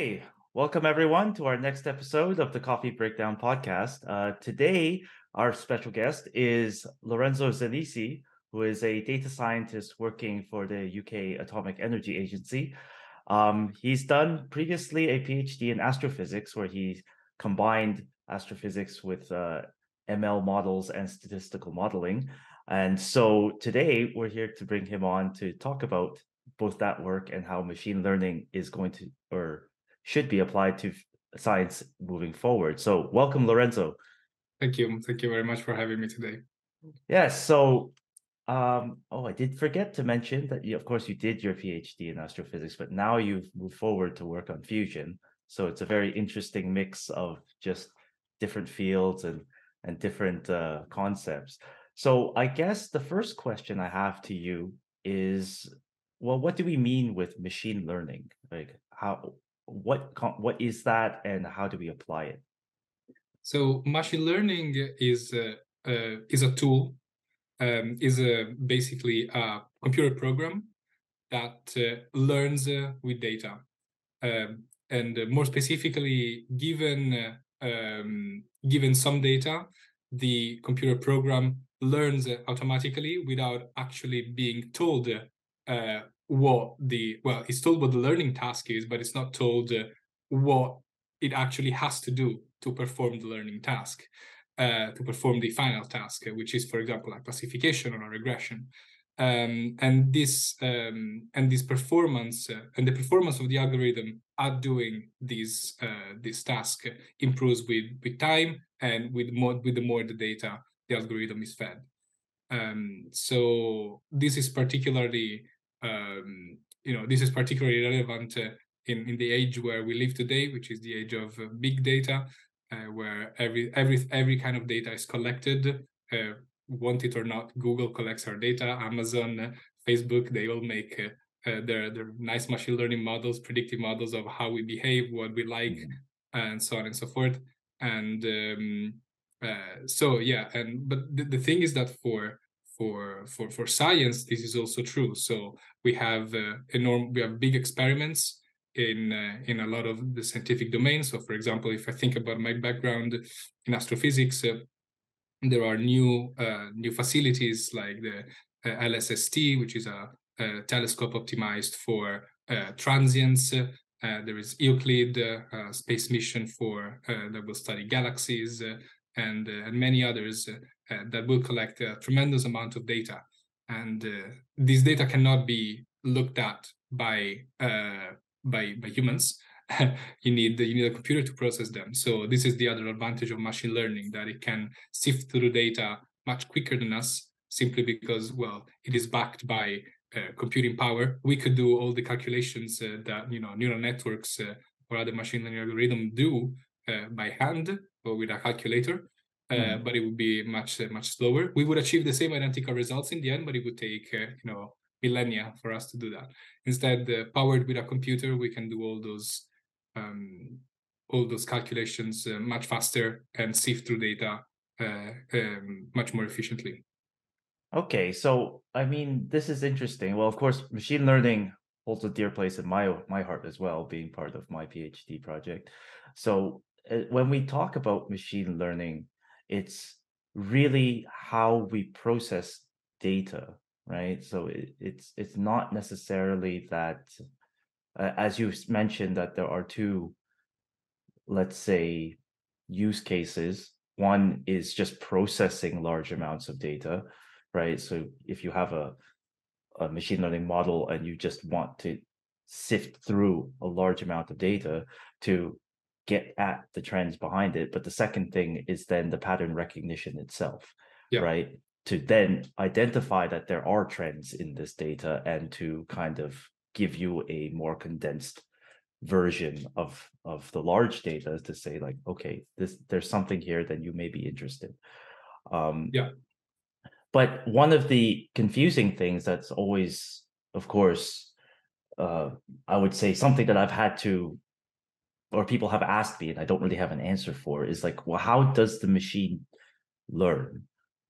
Hey, welcome everyone to our next episode of the Coffee Breakdown podcast. Uh, today, our special guest is Lorenzo Zanisi, who is a data scientist working for the UK Atomic Energy Agency. Um, he's done previously a PhD in astrophysics, where he combined astrophysics with uh, ML models and statistical modeling. And so today, we're here to bring him on to talk about both that work and how machine learning is going to or should be applied to science moving forward. So, welcome, Lorenzo. Thank you. Thank you very much for having me today. Yes. So, um, oh, I did forget to mention that, you, of course, you did your PhD in astrophysics, but now you've moved forward to work on fusion. So it's a very interesting mix of just different fields and and different uh, concepts. So I guess the first question I have to you is, well, what do we mean with machine learning? Like, how what what is that and how do we apply it? So machine learning is a, uh, is a tool um, is a, basically a computer program that uh, learns uh, with data. Um, and more specifically given um, given some data the computer program learns automatically without actually being told uh, what the well it's told what the learning task is but it's not told uh, what it actually has to do to perform the learning task uh, to perform the final task uh, which is for example a classification or a regression. Um, and this um, and this performance uh, and the performance of the algorithm at doing this uh, this task improves with with time and with more with the more the data the algorithm is fed. Um, so this is particularly um, you know this is particularly relevant uh, in in the age where we live today, which is the age of uh, big data, uh, where every every every kind of data is collected. Uh, want it or not, Google collects our data. Amazon, uh, Facebook, they all make uh, their their nice machine learning models, predictive models of how we behave, what we like, mm-hmm. and so on and so forth. And um, so yeah, and but the, the thing is that for for for for science this is also true. So we have uh, enormous we have big experiments in uh, in a lot of the scientific domains. So for example if i think about my background in astrophysics uh, there are new uh, new facilities like the uh, lsst which is a, a telescope optimized for uh, transients. There is euclid space mission for that will study galaxies and, and many others that will collect a tremendous amount of data. And uh, this data cannot be looked at by uh, by by humans. you need you need a computer to process them. So this is the other advantage of machine learning that it can sift through data much quicker than us, simply because well it is backed by uh, computing power. We could do all the calculations uh, that you know neural networks uh, or other machine learning algorithm do by hand or with a calculator mm. but it would be much uh, much slower. We would achieve the same identical results in the end, but it would take uh, you know millennia for us to do that. Instead, powered with a computer, we can do all those um, all those calculations much faster and sift through data um, much more efficiently. Okay, so I mean, this is interesting. Well, of course, machine learning holds a dear place in my my heart as well, being part of my PhD project. So uh, when we talk about machine learning, it's really how we process data right? So it, it's it's not necessarily that uh, as you mentioned that there are two let's say use cases. One is just processing large amounts of data right? So if you have a, a machine learning model and you just want to sift through a large amount of data to get at the trends behind it. But the second thing is then the pattern recognition itself, yeah. right? To then identify that there are trends in this data and to kind of give you a more condensed version of of the large data to say like okay this there's something here that you may be interested um yeah but one of the confusing things that's always of course uh i would say something that i've had to or people have asked me and I don't really have an answer for is like, well, how does the machine learn?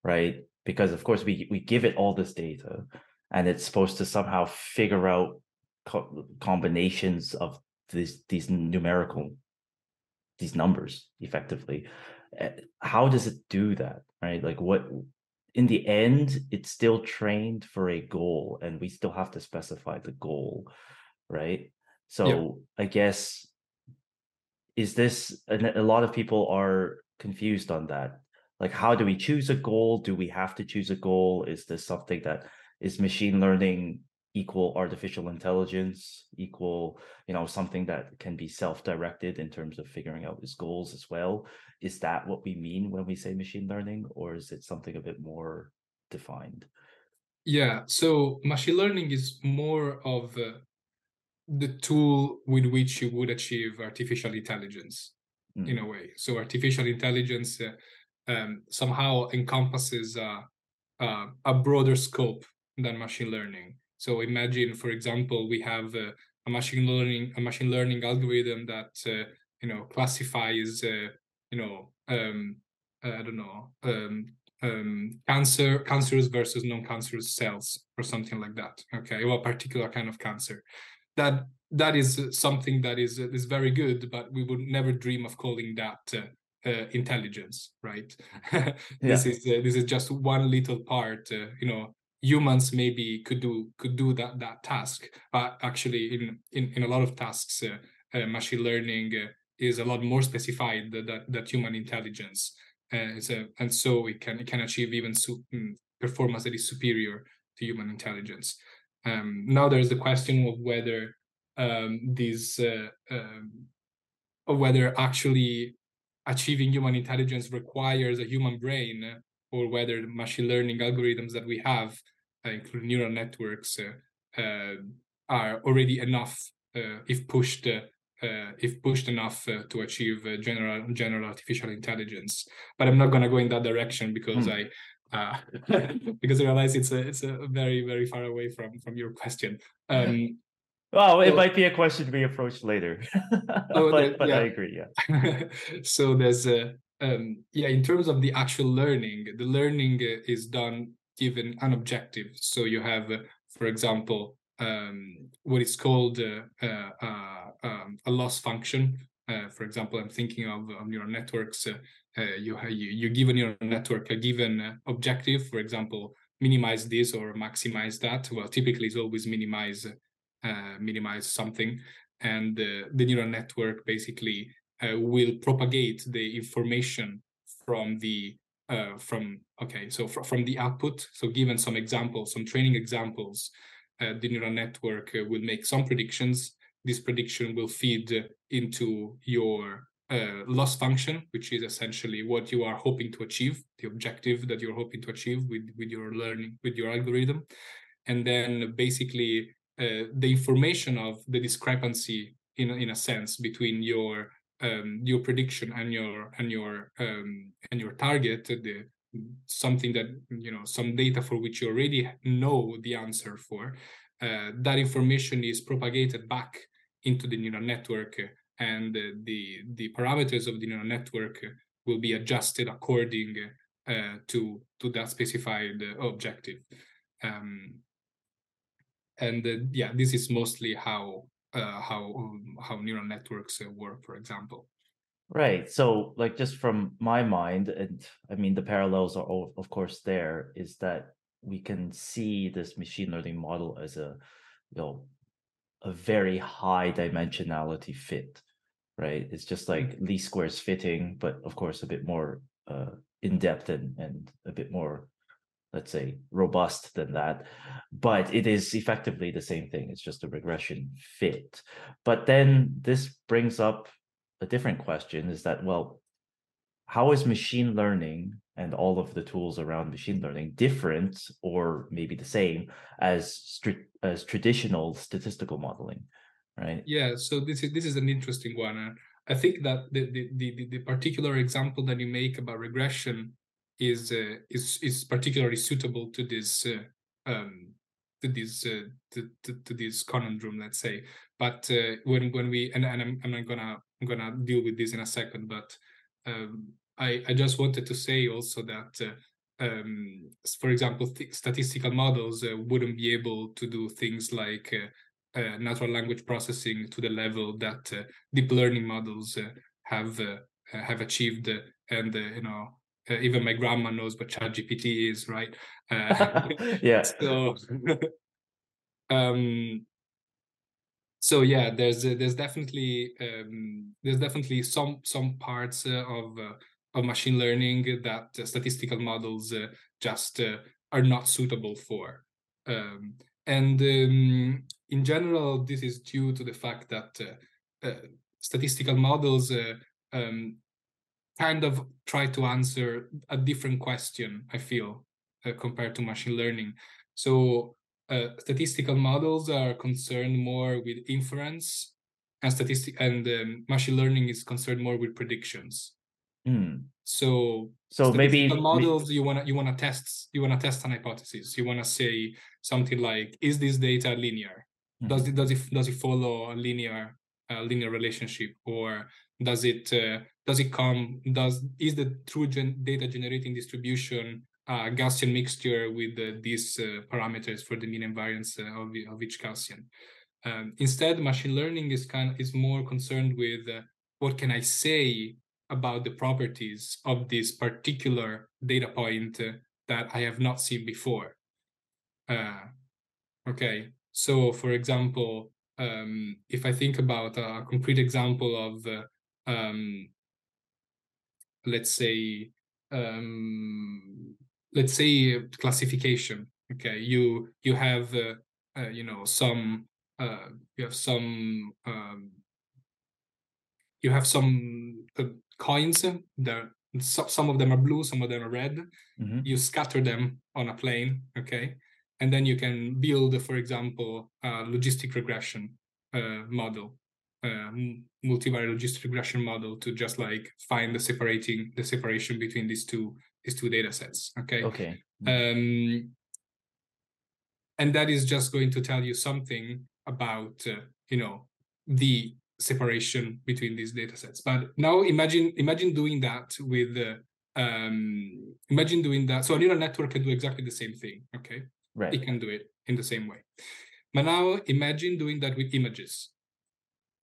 Right. Because of course we we give it all this data and it's supposed to somehow figure out co- combinations of these these numerical these numbers effectively eh, how does it do that right like what in the end it's still trained for a goal and we still have to specify the goal right so yeah. i guess is this a lot of people are confused on that. Like how do we choose a goal? Do we have to choose a goal? Is this something that is machine learning equal artificial intelligence equal you know something that can be self-directed in terms of figuring out its goals as well? Is that what we mean when we say machine learning or is it something a bit more defined? Yeah so machine learning is more of the tool with which you would achieve artificial intelligence mm. in a way so artificial intelligence uh, um, somehow encompasses uh, uh, a broader scope than machine learning so imagine, for example, we have uh, a machine learning a machine learning algorithm that uh, you know classifies uh, you know um, I don't know um, um, cancer cancerous versus non-cancerous cells or something like that. Okay, well, a particular kind of cancer. That that is something that is is very good, but we would never dream of calling that uh, uh, intelligence, right? this yeah. is uh, this is just one little part. Uh, you know, humans maybe could do could do that that task but actually in in, in a lot of tasks uh, uh, machine learning uh, is a lot more specified that that, that human intelligence uh, so, and so it can it can achieve even su- mm, performance that is superior to human intelligence um, now there's the question of whether um, these uh, um, of whether actually achieving human intelligence requires a human brain or whether the machine learning algorithms that we have, uh, including neural networks, uh, uh, are already enough if pushed if pushed enough to achieve general general artificial intelligence. But I'm not going to go in that direction because hmm. I uh, because I realize it's a it's a very very far away from from your question. Um, well, it so, might be a question we approach later, oh, but, but yeah. I agree. Yeah. so there's a um, yeah, in terms of the actual learning, the learning is done given an objective. So you have, uh, for example, um, what is called uh, uh, uh um, a loss function. Uh, for example, I'm thinking of, of neural networks. You, you you give a neural network a given objective. For example, minimize this or maximize that. Well, typically it's always minimize minimize something, and the neural network basically uh, will propagate the information from the uh, from okay so fr- from the output so given some examples some training examples uh, the neural network uh, will make some predictions this prediction will feed into your uh, loss function which is essentially what you are hoping to achieve the objective that you're hoping to achieve with with your learning with your algorithm. And then basically uh, the information of the discrepancy in in a sense between your um, your prediction and your and your um, and your target the something that you know some data for which you already know the answer for uh, that information is propagated back into the neural network and uh, the the parameters of the neural network will be adjusted according uh, to to that specified objective um, and uh, yeah this is mostly how uh, how um, how neural networks uh, work, for example. Right. So, like, just from my mind, and I mean, the parallels are, of course, there is that we can see this machine learning model as a, you know, a very high dimensionality fit, right? It's just like mm-hmm. least squares fitting, but of course, a bit more uh, in depth and, and a bit more let's say robust than that but it is effectively the same thing it's just a regression fit but then this brings up a different question is that well how is machine learning and all of the tools around machine learning different or maybe the same as as traditional statistical modeling right yeah so this is this is an interesting one i think that the the the, the particular example that you make about regression is uh, is is particularly suitable to this uh, um, to this uh, to, to, to, this conundrum, let's say. But uh, when when we and, and I'm, I'm not gonna I'm gonna deal with this in a second, but um, I I just wanted to say also that. Uh, um, for example, th- statistical models uh, wouldn't be able to do things like uh, natural language processing to the level that uh, deep learning models uh, have uh, have achieved, and you know even my grandma knows what ChatGPT is, right? yeah. So, um, so yeah, there's there's definitely um, there's definitely some some parts of of machine learning that statistical models just are not suitable for. Um, and um, in general, this is due to the fact that uh, uh, statistical models uh, um, kind of try to answer a different question, I feel, uh, compared to machine learning. So uh, statistical models are concerned more with inference and statistic and um, machine learning is concerned more with predictions. Mm. So so maybe models you wanna you wanna test you wanna test an hypothesis. You wanna say something like, is this data linear? Mm-hmm. Does it does it does it follow a linear uh, linear relationship, or does it uh, does it come does is the true gen- data generating distribution uh, Gaussian mixture with these uh, parameters for the mean and variance uh, of, of each Gaussian? Um, instead, machine learning is kind of, is more concerned with uh, what can I say about the properties of this particular data point uh, that I have not seen before. Uh, okay, so for example, um, if I think about a concrete example of, uh, um, let's say, um, let's say classification. Okay, you you have uh, uh, you know some uh, you have some um, you have some coins that some of them are blue some of them are red. Mm-hmm. you scatter them on a plane okay? And then you can build for example a logistic regression uh, model uh, multivariate logistic regression model to just like find the separating the separation between these two these two data sets okay? Okay. Um, and that is just going to tell you something about uh, you know the separation between these data sets. But now imagine imagine doing that with uh, um, imagine doing that. So a neural network can do exactly the same thing. Okay, right? It can do it in the same way. But now imagine doing that with images.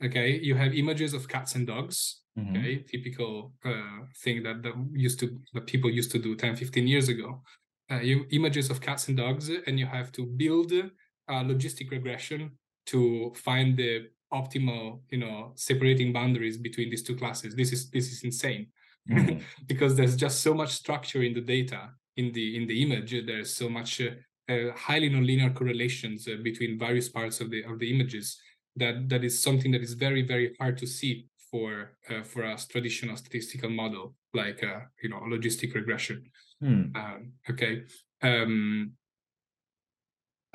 Okay, you have images of cats and dogs. Mm-hmm. Okay, typical uh, thing that, that used to that people used to do 10, 15 years ago. Uh, you images of cats and dogs, and you have to build a logistic regression to find the optimal you know separating boundaries between these two classes. This is this is insane. Mm. because there's just so much structure in the data in the in the image. There's so much uh, uh, highly nonlinear correlations uh, between various parts of the of the images. That that is something that is very very hard to see for uh, for a traditional statistical model like uh, you know logistic regression. Mm. um, okay. Um,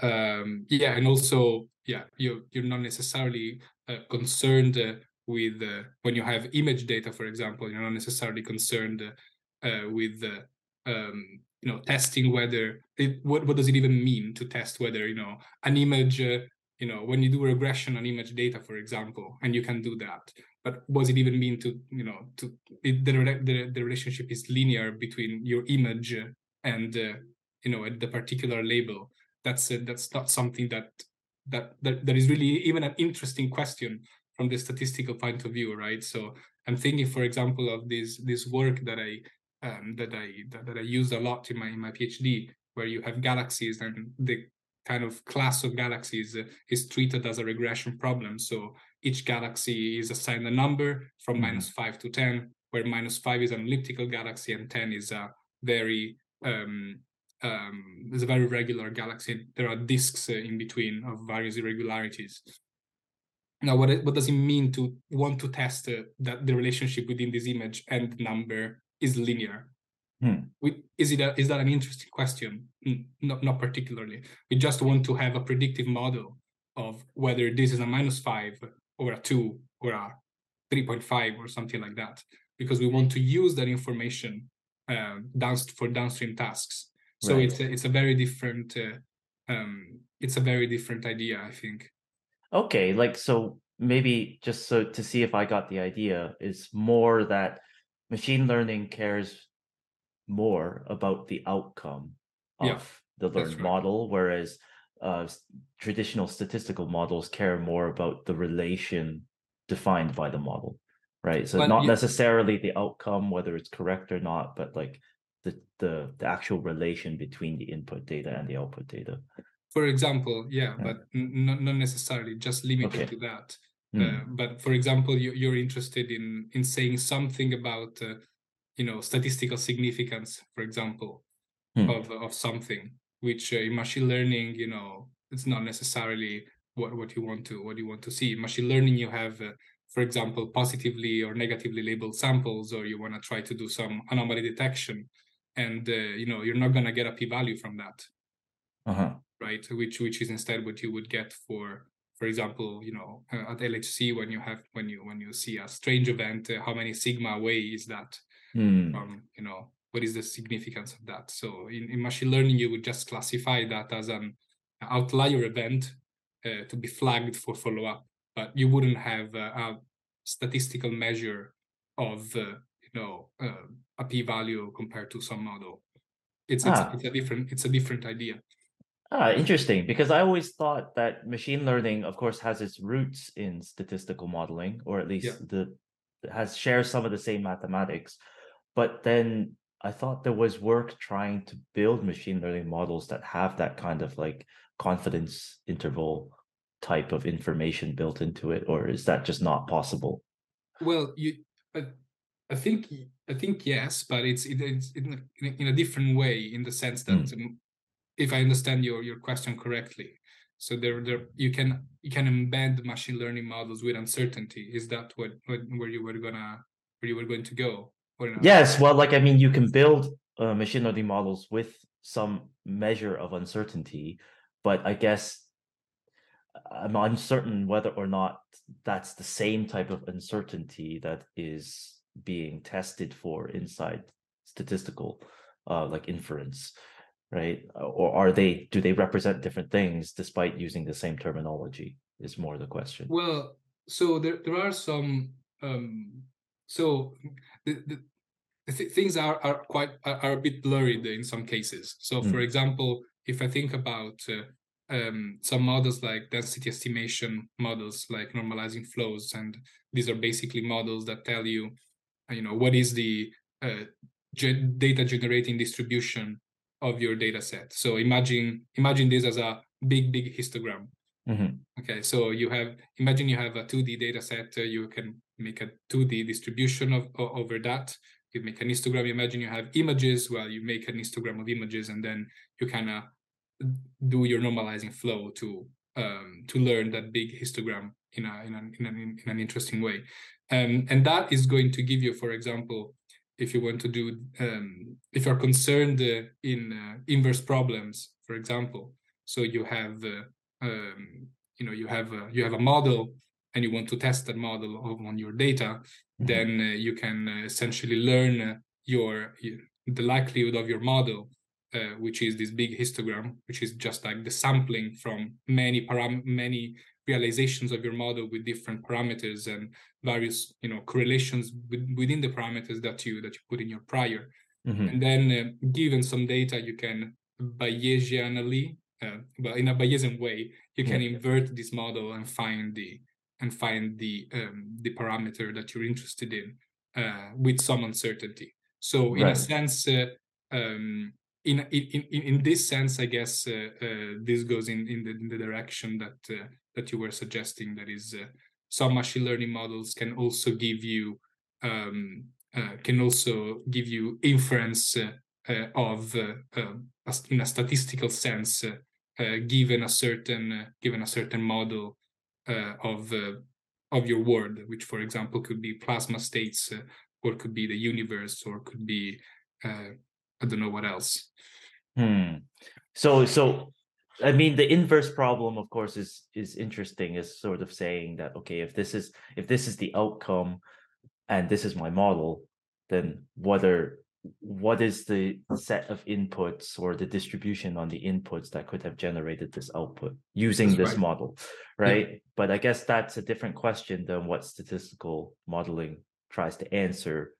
um, yeah and also yeah you're you're not necessarily uh, concerned uh, with uh, when you have image data for example you're not necessarily concerned with um, you know testing whether it what, what does it even mean to test whether you know an image uh, you know when you do regression on image data for example and you can do that but what does it even mean to you know to it, the, the the relationship is linear between your image and uh, you know the particular label? That's uh, that's not something that that, that that is really even an interesting question from the statistical point of view right so i'm thinking for example of this this work that i um, that i that, that i used a lot in my in my phd where you have galaxies and the kind of class of galaxies uh, is treated as a regression problem so each galaxy is assigned a number from mm-hmm. minus 5 to 10 where minus 5 is an elliptical galaxy and 10 is a very um, um, there's a very regular galaxy. There are disks uh, in between of various irregularities. Now, what what does it mean to want to test uh, that the relationship within this image and number is linear? Hmm. We, is it a, is that an interesting question? Not not particularly. We just want to have a predictive model of whether this is a minus five or a two or a three point five or something like that, because we want to use that information uh, down for downstream tasks so right. it's a, it's a very different uh, um it's a very different idea i think okay like so maybe just so to see if i got the idea is more that machine learning cares more about the outcome of yeah, the learned right. model whereas uh, traditional statistical models care more about the relation defined by the model, right? So But not you- necessarily the outcome, whether it's correct or not, but like the the the actual relation between the input data and the output data. For example, yeah, Yeah. but not not necessarily just limited Okay. to that. Hmm. Uh, but for example, you, you're interested in in saying something about uh, you know statistical significance, for example, Hmm. of of something, which uh, in machine learning, you know, it's not necessarily what what you want to what you want to see. In machine learning, you have, uh, for example, positively or negatively labeled samples, or you want to try to do some anomaly detection, and uh, you know you're not gonna get a p-value from that Uh-huh. right which which is instead what you would get for for example you know uh, at lhc when you have when you when you see a strange event uh, how many sigma away is that Hmm. from you know what is the significance of that so in, in machine learning you would just classify that as an outlier event uh, to be flagged for follow-up but you wouldn't have uh, a statistical measure of uh, you know uh, a p-value compared to some model it's it's, Ah. it's a different it's a different idea Ah, interesting. Because I always thought that machine learning, of course, has its roots in statistical modeling, or at least Yeah. the has shares some of the same mathematics. But then I thought there was work trying to build machine learning models that have that kind of like confidence interval type of information built into it, or is that just not possible? Well, you, I, think, I think yes, but it's it, it's in a, in a- different way in the sense that, um, if I understand your your question correctly, so there there you can you can embed machine learning models with uncertainty. Is that what, what where you were gonna where you were going to go? Or not? Yes, well, like I mean, you can build uh, machine learning models with some measure of uncertainty, but I guess I'm uncertain whether or not that's the same type of uncertainty that is being tested for inside statistical, uh, like inference, right? Or are they? Do they represent different things despite using the same terminology? Is more the question. Well, so there there are some um so the, the, the th- things are are quite are, are a bit blurred in some cases. So for Mm. example, if I think about uh, um some models like density estimation models like normalizing flows and these are basically models that tell you uh, you know what is the uh, ge- data generating distribution of your data set. So imagine imagine this as a big big histogram Mhm. Okay, so you have imagine you have a 2D data set, uh, you can make a 2D distribution of over that. You make an histogram. Imagine you have images. Well, you make an histogram of images, and then you kind of do your normalizing flow to um, to learn that big histogram in a in an in an, in an interesting way. Um, and that is going to give you, for example, if you want to do um, if you're concerned uh, in uh, inverse problems, for example. So you have uh, um, you know you have a, you have a model and you want to test that model on your data Mhm. then uh, you can uh, essentially learn uh, your the likelihood of your model uh, which is this big histogram which is just like the sampling from many param many realizations of your model with different parameters and various you know correlations with, within the parameters that you that you put in your prior. Mhm. and then uh, given some data you can bayesianally uh, but in a bayesian way you can invert this model and find the and find the um, the parameter that you're interested in uh, with some uncertainty. So in a sense uh, um, in, in in in this sense i guess uh, uh, this goes in in the, in the direction that uh, that you were suggesting that is uh, some machine learning models can also give you um, uh, can also give you inference uh, uh, of uh, uh, in a statistical sense given a certain given a certain model of of your world which for example could be plasma states or could be the universe or could be i don't know what else Hmm. So so I mean the inverse problem of course is is interesting is sort of saying that okay if this is if this is the outcome and this is my model then whether what is the set of inputs or the distribution on the inputs that could have generated this output using That's this right. model right? But I guess that's a different question than what statistical modeling tries to answer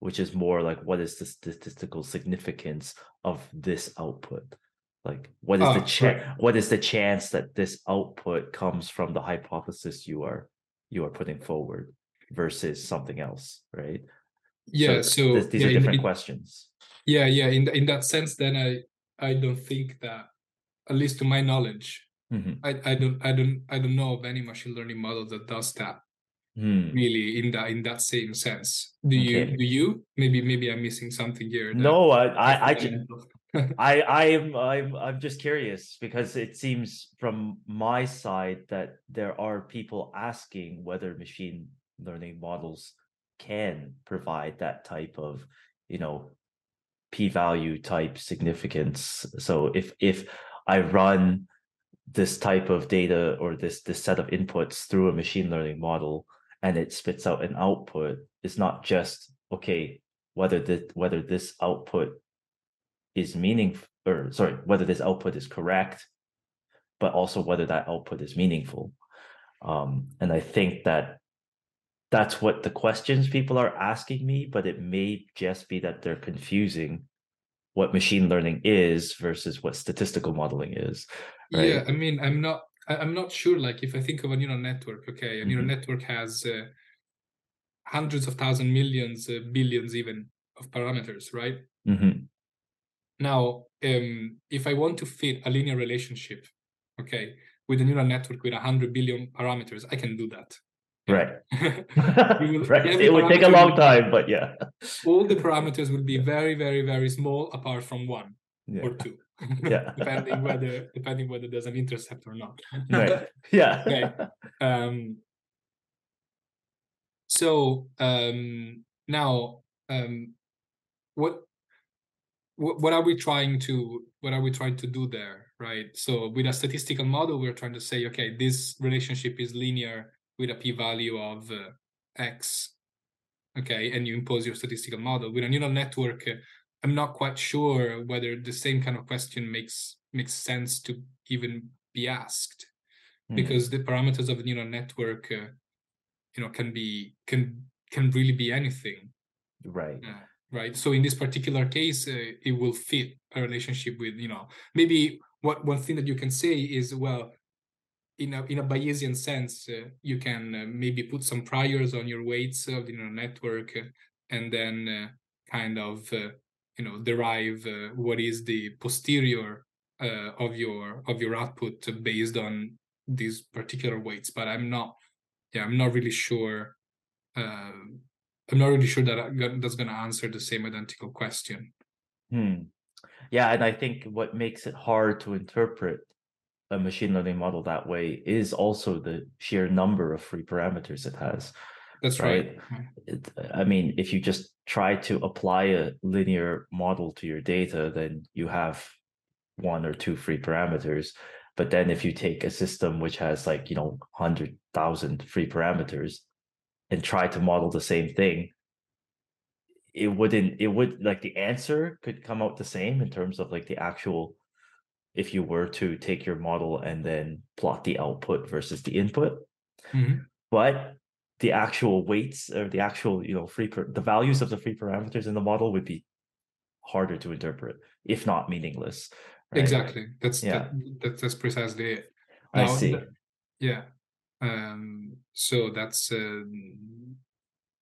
which is more like what is the statistical significance of this output Like, what is Oh, the right. chance? What is the chance that this output comes from the hypothesis you are you are putting forward versus something else, right? Yeah. So, th- these yeah, are different in- questions. yeah, yeah. In in that sense, then I I don't think that, at least to my knowledge, Mhm. I I don't I don't I don't know of any machine learning model that does that Hmm. really in that in that same sense. Do you do you? Maybe maybe I'm missing something here. No, I, I, I, fundamental. I, I'm, I'm, I'm just curious because it seems from my side that there are people asking whether machine learning models can provide that type of, you know, p-value type significance. So if if I run this type of data or this this set of inputs through a machine learning model and it spits out an output, it's not just okay whether the whether this output is meaningful or sorry whether this output is correct but also whether that output is meaningful um, and i think that that's what the questions people are asking me but it may just be that they're confusing what machine learning is versus what statistical modeling is right? Yeah, I mean, I'm not I'm not sure. Like, if I think of a neural network, okay, a neural Mhm. network has uh, hundreds of thousand millions, uh, billions even of parameters, right? Mhm. Now, um, if I want to fit a linear relationship, okay, with a neural network with 100 billion parameters, I can do that. right will- right it would take a long time but yeah All the parameters will be very, very, very small apart from one yeah or two, Yeah. depending whether depending whether there's an intercept or not. right yeah Okay. um, so um, now, um, what, what are we trying to what are we trying to do there, right? So with a statistical model, we're trying to say, okay, this relationship is linear with a p-value of uh, x, okay, and you impose your statistical model. With a neural network, uh, I'm not quite sure whether the same kind of question makes makes sense to even be asked Hmm. because the parameters of a neural network uh, you know can be can can really be anything right uh, right? So in this particular case uh, it will fit a relationship with you know maybe what one thing that you can say is well in a in a bayesian sense uh, you can uh, maybe put some priors on your weights of the neural network uh, and then uh, kind of uh, you know derive what is the posterior of your of your output based on these particular weights. But i'm not yeah i'm not really sure um i'm not really sure that I that's going to answer the same identical question Hmm. Yeah, and I think what makes it hard to interpret a machine learning model that way is also the sheer number of free parameters it has. that's right, It, I mean, if you just try to apply a linear model to your data, then you have one or two free parameters. But then if you take a system which has like, you know, 100,000 free parameters and try to model the same thing, it wouldn't it would like the answer could come out the same in terms of like the actual if you were to take your model and then plot the output versus the input Mhm. but the actual weights or the actual you know free per- the values of the free parameters in the model would be harder to interpret if not meaningless right? exactly that's Yeah. that, that, that's precisely it i see yeah um so that's um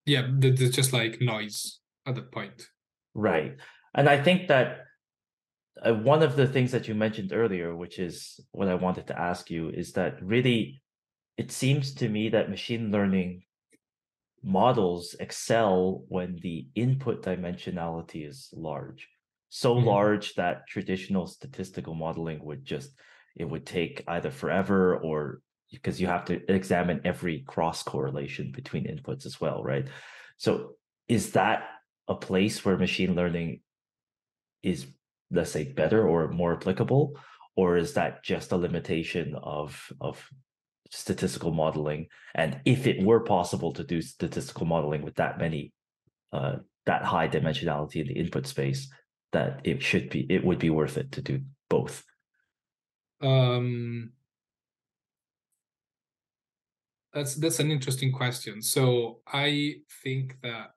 yeah th- there's just like noise at that point Right. And I think that uh, one of the things that you mentioned earlier, which is what I wanted to ask you, is that really it seems to me that machine learning models excel when the input dimensionality is large. So Mhm. large that traditional statistical modeling would just, it would take either forever or because you have to examine every cross correlation between inputs as well, right? So is that a place where machine learning is let's say better or more applicable? Or is that just a limitation of of statistical modeling? And if it were possible to do statistical modeling with that many uh that high dimensionality in the input space that it should be it would be worth it to do both. Um that's that's an interesting question so i think that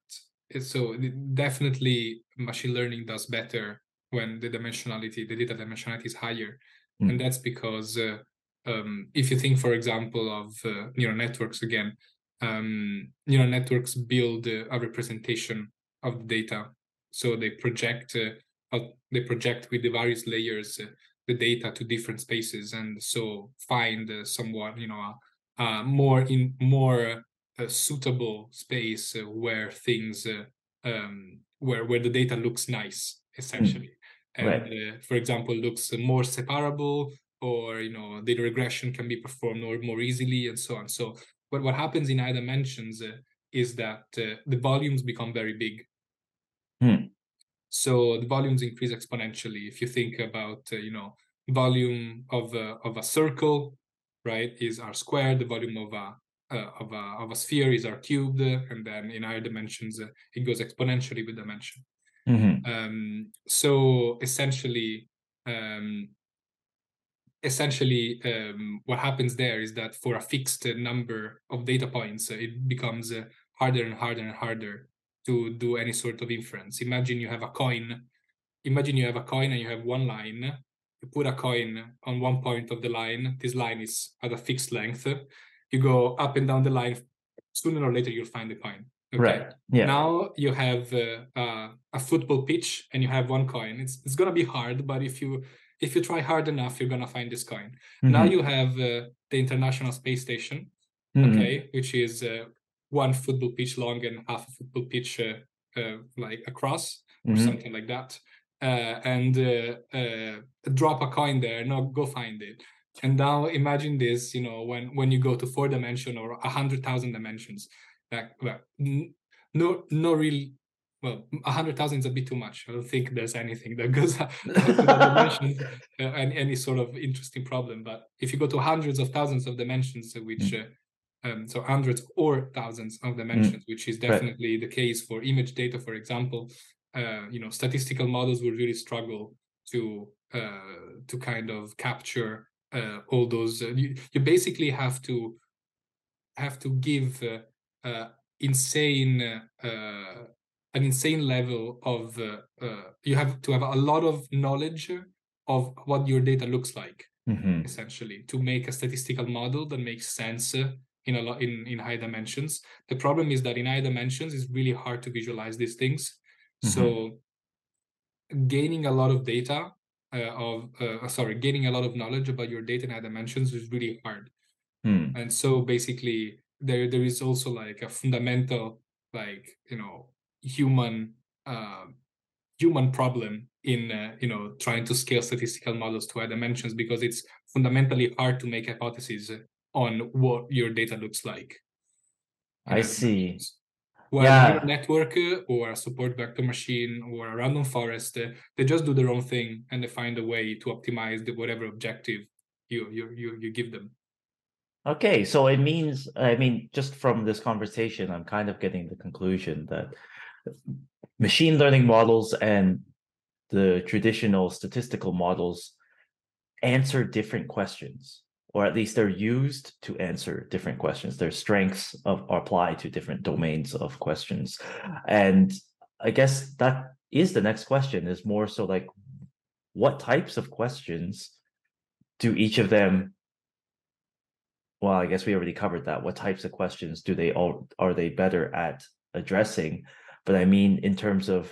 it's so definitely machine learning does better when the dimensionality, the data dimensionality is higher. Mm. And that's because uh, um, if you think, for example, of uh, neural networks again, um, neural networks build uh, a representation of the data. So they project, uh, they project with the various layers uh, the data to different spaces, and so find uh, somewhat, you know, more in more suitable space where things, um, where where the data looks nice, essentially. Mm and right. uh, for example looks more separable or you know data regression can be performed more, more easily and so on so but what happens in high dimensions uh, is that uh, the volumes become very big hmm. so the volumes increase exponentially if you think about uh, you know volume of a, of a circle right is r squared the volume of a uh, of a of a sphere is r cubed and then in higher dimensions uh, it goes exponentially with dimension Mm-hmm. Um, so essentially, um, essentially, um, what happens there is that for a fixed number of data points, uh, it becomes uh, harder and harder and harder to do any sort of inference. Imagine you have a coin. Imagine you have a coin and you have one line. You put a coin on one point of the line. This line is at a fixed length. You go up and down the line. Sooner or later, you'll find the coin. Okay. Right. Yeah. Now you have uh, uh, a football pitch and you have one coin. It's it's gonna be hard, but if you if you try hard enough, you're gonna find this coin. Mm-hmm. Now you have uh, the International Space Station, mm-hmm. okay, which is uh, one football pitch long and half a football pitch uh, uh, like across or mm-hmm. something like that. And drop a coin there. No, go find it. And now imagine this, you know, when when you go to four dimension or a hundred thousand dimensions like well no no real well, a hundred thousand is a bit too much. I don't think there's anything that goes uh, dimensions, uh, any, any sort of interesting problem. But if you go to hundreds of thousands of dimensions, uh, which mm. uh, um, so hundreds or thousands of dimensions, mm. which is definitely right. the case for image data, for example, uh, you know, statistical models will really struggle to uh, to kind of capture all those. You, you, basically have to have to give uh, insane uh, an insane level of uh, you have to have a lot of knowledge of what your data looks like mm-hmm. essentially to make a statistical model that makes sense in a lot in, in high dimensions the problem is that in high dimensions it's really hard to visualize these things mm-hmm. so gaining a lot of data uh, of uh, sorry gaining a lot of knowledge about your data and high dimensions is really hard mm. and so basically there there is also like a fundamental like you know human uh, human problem in uh, you know trying to scale statistical models to high dimensions because it's fundamentally hard to make hypotheses on what your data looks like. I see. Well, yeah. a network or a support vector machine or a random forest, uh, they just do their own thing and they find a way to optimize the whatever objective you you you, you give them. Okay, so it means, I mean, just from this conversation, I'm kind of getting the conclusion that machine learning models and the traditional statistical models answer different questions, or at least they're used to answer different questions. Their strengths of apply to different domains of questions. And I guess that is the next question is more so like what types of questions do each of them well, I guess we already covered that. What types of questions do they all are they better at addressing? But I mean, in terms of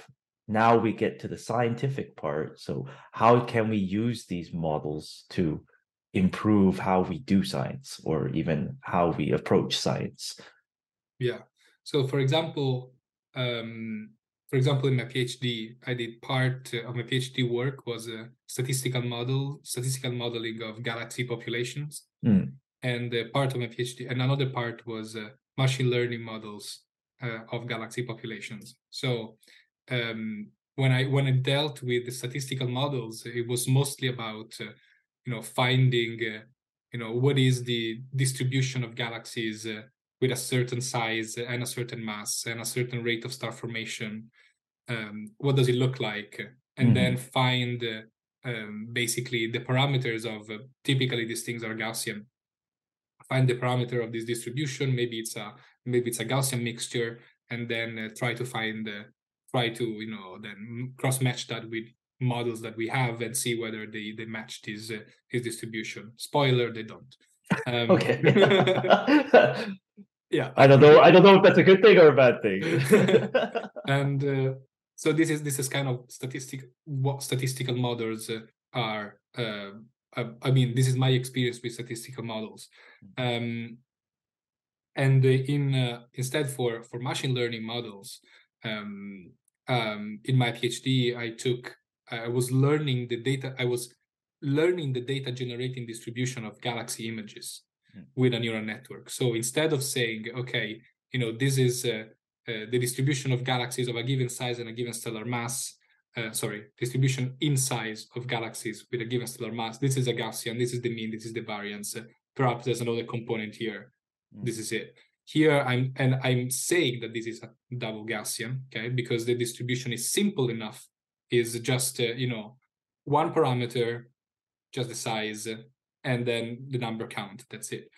now we get to the scientific part. So how can we use these models to improve how we do science or even how we approach science? Yeah. So for example, um, for example, in my PhD, I did part of my PhD work was a statistical model, statistical modeling of galaxy populations. Mm and uh, part of my PhD, and another part was uh, machine learning models uh, of galaxy populations. So um, when I when I dealt with the statistical models, it was mostly about uh, you know finding uh, you know what is the distribution of galaxies uh, with a certain size and a certain mass and a certain rate of star formation. Um, what does it look like? And mm-hmm. then find um, basically the parameters of typically these things are Gaussian find the parameter of this distribution. Maybe it's a maybe it's a Gaussian mixture, and then uh, try to find the try to you know then cross match that with models that we have and see whether they they match his uh, his distribution. Spoiler, they don't. Um, okay. yeah. I don't know. I don't know if that's a good thing or a bad thing. and uh, so this is this is kind of statistic what statistical models uh, are. Uh, I mean, this is my experience with statistical models. Mm. Um, and in uh, instead for for machine learning models, um, um, in my PhD, I took I was learning the data. I was learning the data generating distribution of galaxy images mm. with a neural network. So instead of saying, okay, you know, this is uh, uh, the distribution of galaxies of a given size and a given stellar mass, uh, sorry, distribution in size of galaxies with a given stellar mass. This is a Gaussian, this is the mean, this is the variance. Uh, perhaps there's another component here. Mm. This is it. Here I'm and I'm saying that this is a double Gaussian, okay, because the distribution is simple enough, is just uh, you know one parameter, just the size, and then the number count. That's it.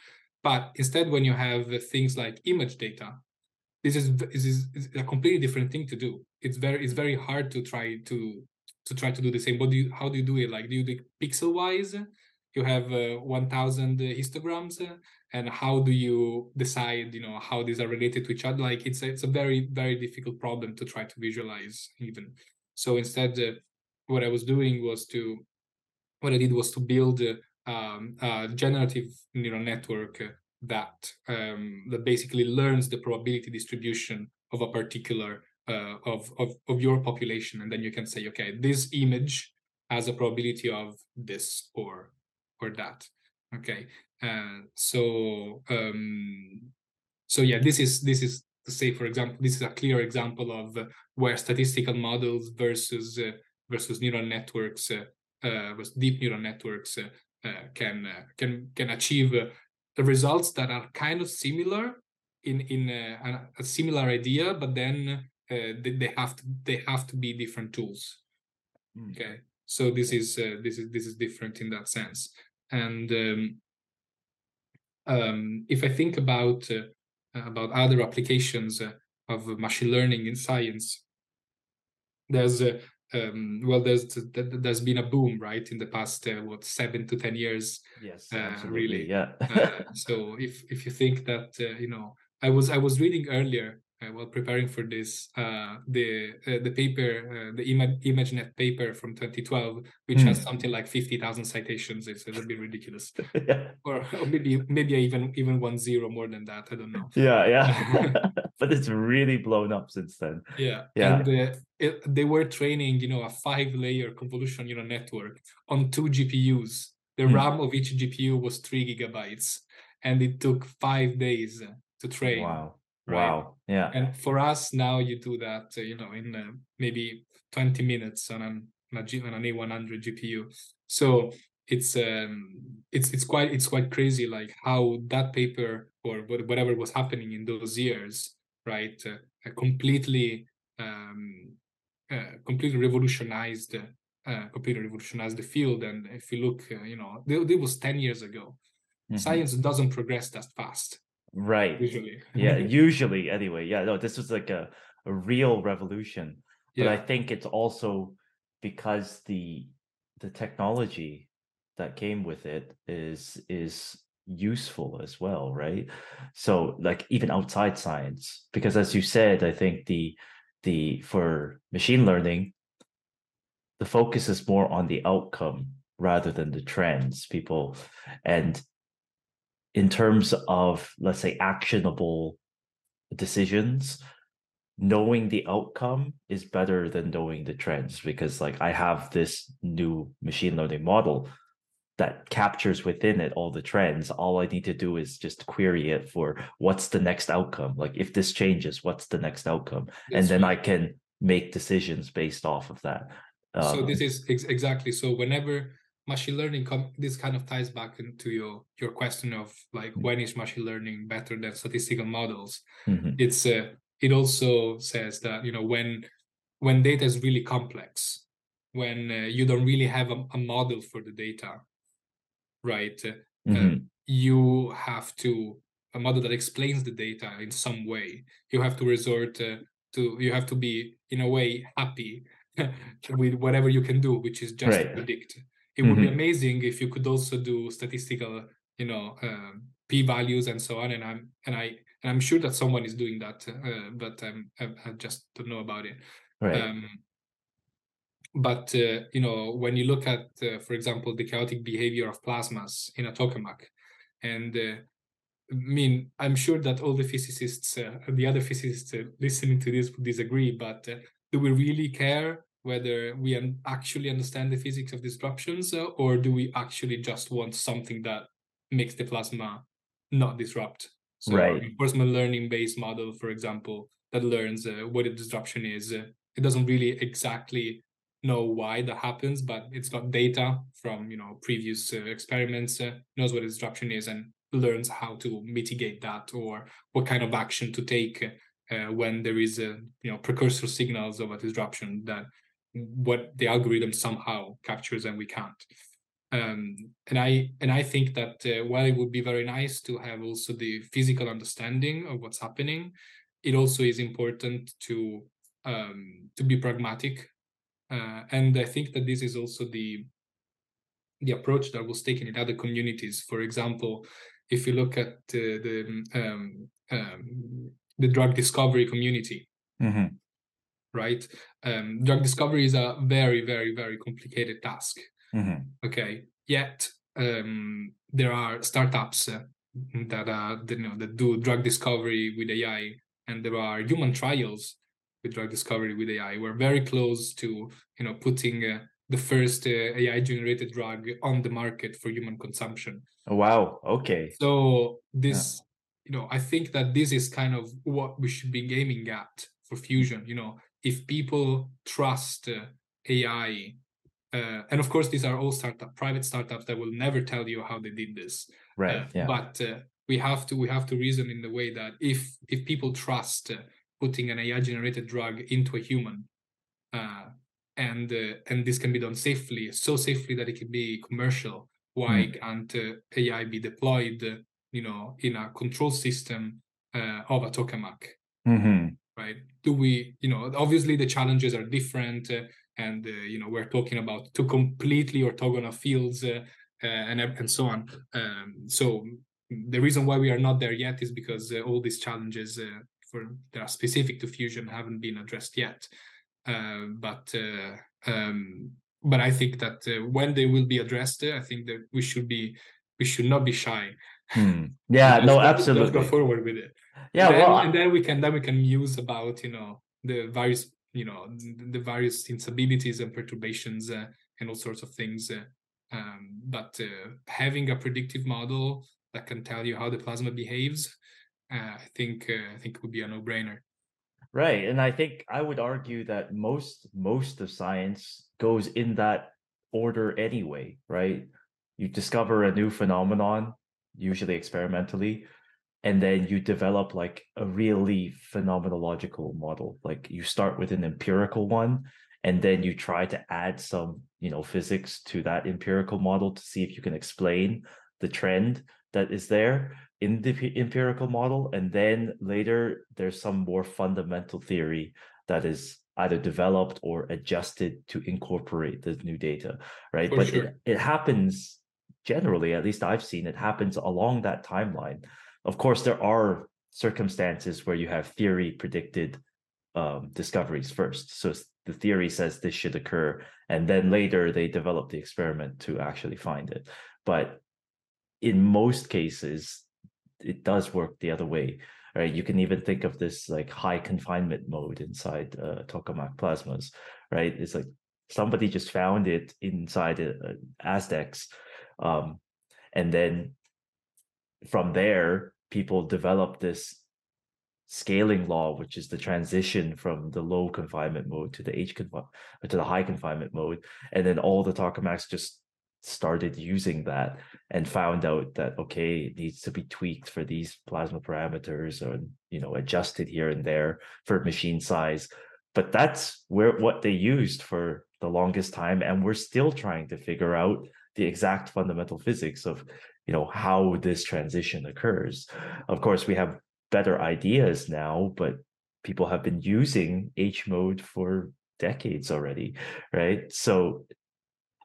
But instead, when you have things like image data, this is this is a completely different thing to do. It's very it's very hard to try to to try to do the same. But do you, how do you do it? Like do you do pixel wise? You have uh, 1,000 histograms, and how do you decide? You know how these are related to each other? Like it's a, it's a very very difficult problem to try to visualize even. So instead, uh, what I was doing was to what I did was to build um, a generative neural network that um, that basically learns the probability distribution of a particular uh, of, of of your population, and then you can say, okay, this image has a probability of this or or that. Okay, uh, so um, so yeah, this is this is to say, for example, this is a clear example of uh, where statistical models versus uh, versus neural networks, uh, uh, deep neural networks, uh, can can can achieve the results that are kind of similar in in a, a similar idea, but then uh, they, they, have to they have to be different tools. Mm. Okay, so this is uh, this is this is different in that sense. And um, um, if I think about uh, about other applications uh, of machine learning in science, there's um, well, there's there's been a boom, right, in the past uh, what seven to ten years. Yes, uh, really. Yeah. uh, so if if you think that uh, you know, I was I was reading earlier uh, while preparing for this uh, the uh, the paper uh, the Ima- ImageNet paper from 2012 which mm. has something like 50,000 citations. It's a little bit ridiculous. Yeah. or, or, maybe maybe even even one zero more than that. I don't know. Yeah yeah. But it's really blown up since then. Yeah. Yeah. And, uh, it, they were training you know a five layer convolutional neural network on two GPUs the mm. RAM of each GPU was three gigabytes and it took five days to train. Wow Right? Wow. Yeah. And for us now, you do that, uh, you know, in uh, maybe 20 minutes on an on, a G, on an A100 GPU. So it's um it's it's quite it's quite crazy like how that paper or whatever was happening in those years right uh, completely um uh, completely revolutionized uh, completely revolutionized the field and if you look uh, you know it was 10 years ago mm-hmm. science doesn't progress that fast right. Usually. Yeah usually anyway. Yeah no this was like a, a real revolution. But yeah. i think it's also because the the technology that came with it is is useful as well right? So like even outside science because as you said i think the the for machine learning the focus is more on the outcome rather than the trends people. And in terms of let's say actionable decisions knowing the outcome is better than knowing the trends because like i have this new machine learning model that captures within it all the trends. All i need to do is just query it for what's the next outcome? Like if this changes what's the next outcome? That's and then right. i can make decisions based off of that. Um, so this is ex- exactly. So whenever machine learning this kind of ties back into your your question of like mm-hmm. when is machine learning better than statistical models mm-hmm. it's uh, it also says that you know when when data is really complex when uh, you don't really have a, a, model for the data right uh, mm-hmm. you have to a model that explains the data in some way you have to resort uh, to you have to be in a way happy with whatever you can do, which is just right. predict. It would mm-hmm. be amazing if you could also do statistical, you know, um, p values and so on. And I'm and I and I'm sure that someone is doing that, uh, but I'm, I, I, just don't know about it. Right. Um, but uh, you know, when you look at, uh, for example, the chaotic behavior of plasmas in a tokamak, and uh, I mean, I'm sure that all the physicists, uh, the other physicists uh, listening to this would disagree, but uh, do we really care whether we actually understand the physics of disruptions, uh, or do we actually just want something that makes the plasma not disrupt? So, right. reinforcement learning based model, for example, that learns uh, what a disruption is, uh, it doesn't really exactly know why that happens, but it's got data from you know previous experiments, knows what a disruption is, and learns how to mitigate that or what kind of action to take uh, when there is a you know precursor signals of a disruption that what the algorithm somehow captures and we can't um, and i and i think that uh, while it would be very nice to have also the physical understanding of what's happening it also is important to um, to be pragmatic uh, and i think that this is also the the approach that was taken in other communities for example if you look at the the, um, um, the drug discovery community, mm-hmm. right? Um, drug discovery is a very, very, very complicated task. Mm-hmm. Okay, yet um, there are startups uh, that uh, that, you know that do drug discovery with AI, and there are human trials with drug discovery with AI. We're very close to you know putting uh, the first uh, AI generated drug on the market for human consumption. Oh, wow. Okay. So this, yeah. you know, I think that this is kind of what we should be aiming at for fusion. You know, if people trust uh, AI, uh, and of course these are all startup, private startups that will never tell you how they did this. Right. Uh, yeah. But uh, we have to we have to reason in the way that if if people trust uh, putting an AI generated drug into a human, and and this can be done safely, so safely that it can be commercial why mm. can't uh, AI be deployed, you know, in a control system uh, of a tokamak? Mm-hmm. Right? Do we, you know, obviously the challenges are different, uh, and uh, you know, we're talking about two completely orthogonal fields uh, uh, and and so on. Um, so the reason why we are not there yet is because all these challenges for that are specific to fusion haven't been addressed yet. but um, but I think that uh, when they will be addressed, uh, I think that we should be we should not be shy. Hmm. Yeah, no, absolutely. Let's go forward with it. Yeah, and then, well, and then we can then we can muse about you know the various you know the various instabilities and perturbations uh, and all sorts of things. Uh, um, but uh, having a predictive model that can tell you how the plasma behaves, uh, I think I think would be a no brainer. Right. And I think I would argue that most most of science goes in that order anyway, right? You discover a new phenomenon, usually experimentally, and then you develop like a really phenomenological model. Like you start with an empirical one, and then you try to add some, you know, physics to that empirical model to see if you can explain the trend that is there in the empirical model and then later there's some more fundamental theory that is either developed or adjusted to incorporate the new data right For but sure. it, it happens generally at least i've seen it happens along that timeline. Of course there are circumstances where you have theory predicted um, discoveries first. So the theory says this should occur and then later they develop the experiment to actually find it. But in most cases it does work the other way right? You can even think of this like high confinement mode inside uh, tokamak plasmas right? It's like somebody just found it inside uh, ASDEX um, and then from there people develop this scaling law which is the transition from the low confinement mode to the h confi- to the high confinement mode. And then all the tokamaks just started using that and found out that okay it needs to be tweaked for these plasma parameters or you know adjusted here and there for machine size. But that's where what they used for the longest time and we're still trying to figure out the exact fundamental physics of you know how this transition occurs of course we have better ideas now but people have been using h mode for decades already, right? So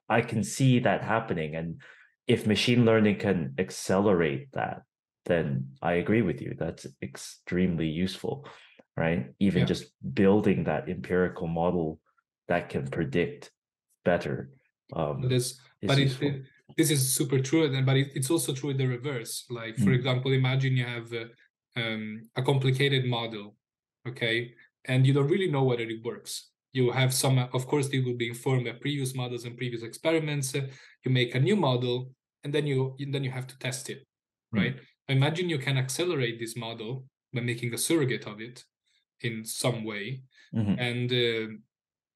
I can see that happening. And if machine learning can accelerate that, then I agree with you. That's extremely useful, right? Even Yeah. just building that empirical model that can predict better um, This, but it, it- this is super true, but it, it's also true in the reverse. Like for Mm. example, imagine you have uh, um, a complicated model, okay, and you don't really know whether it works. You have some, of course, they will be informed by previous models and previous experiments. uh, You make a new model, and then you then you have to test it, Mm. right? Imagine you can accelerate this model by making a surrogate of it in some way, Mhm. and uh,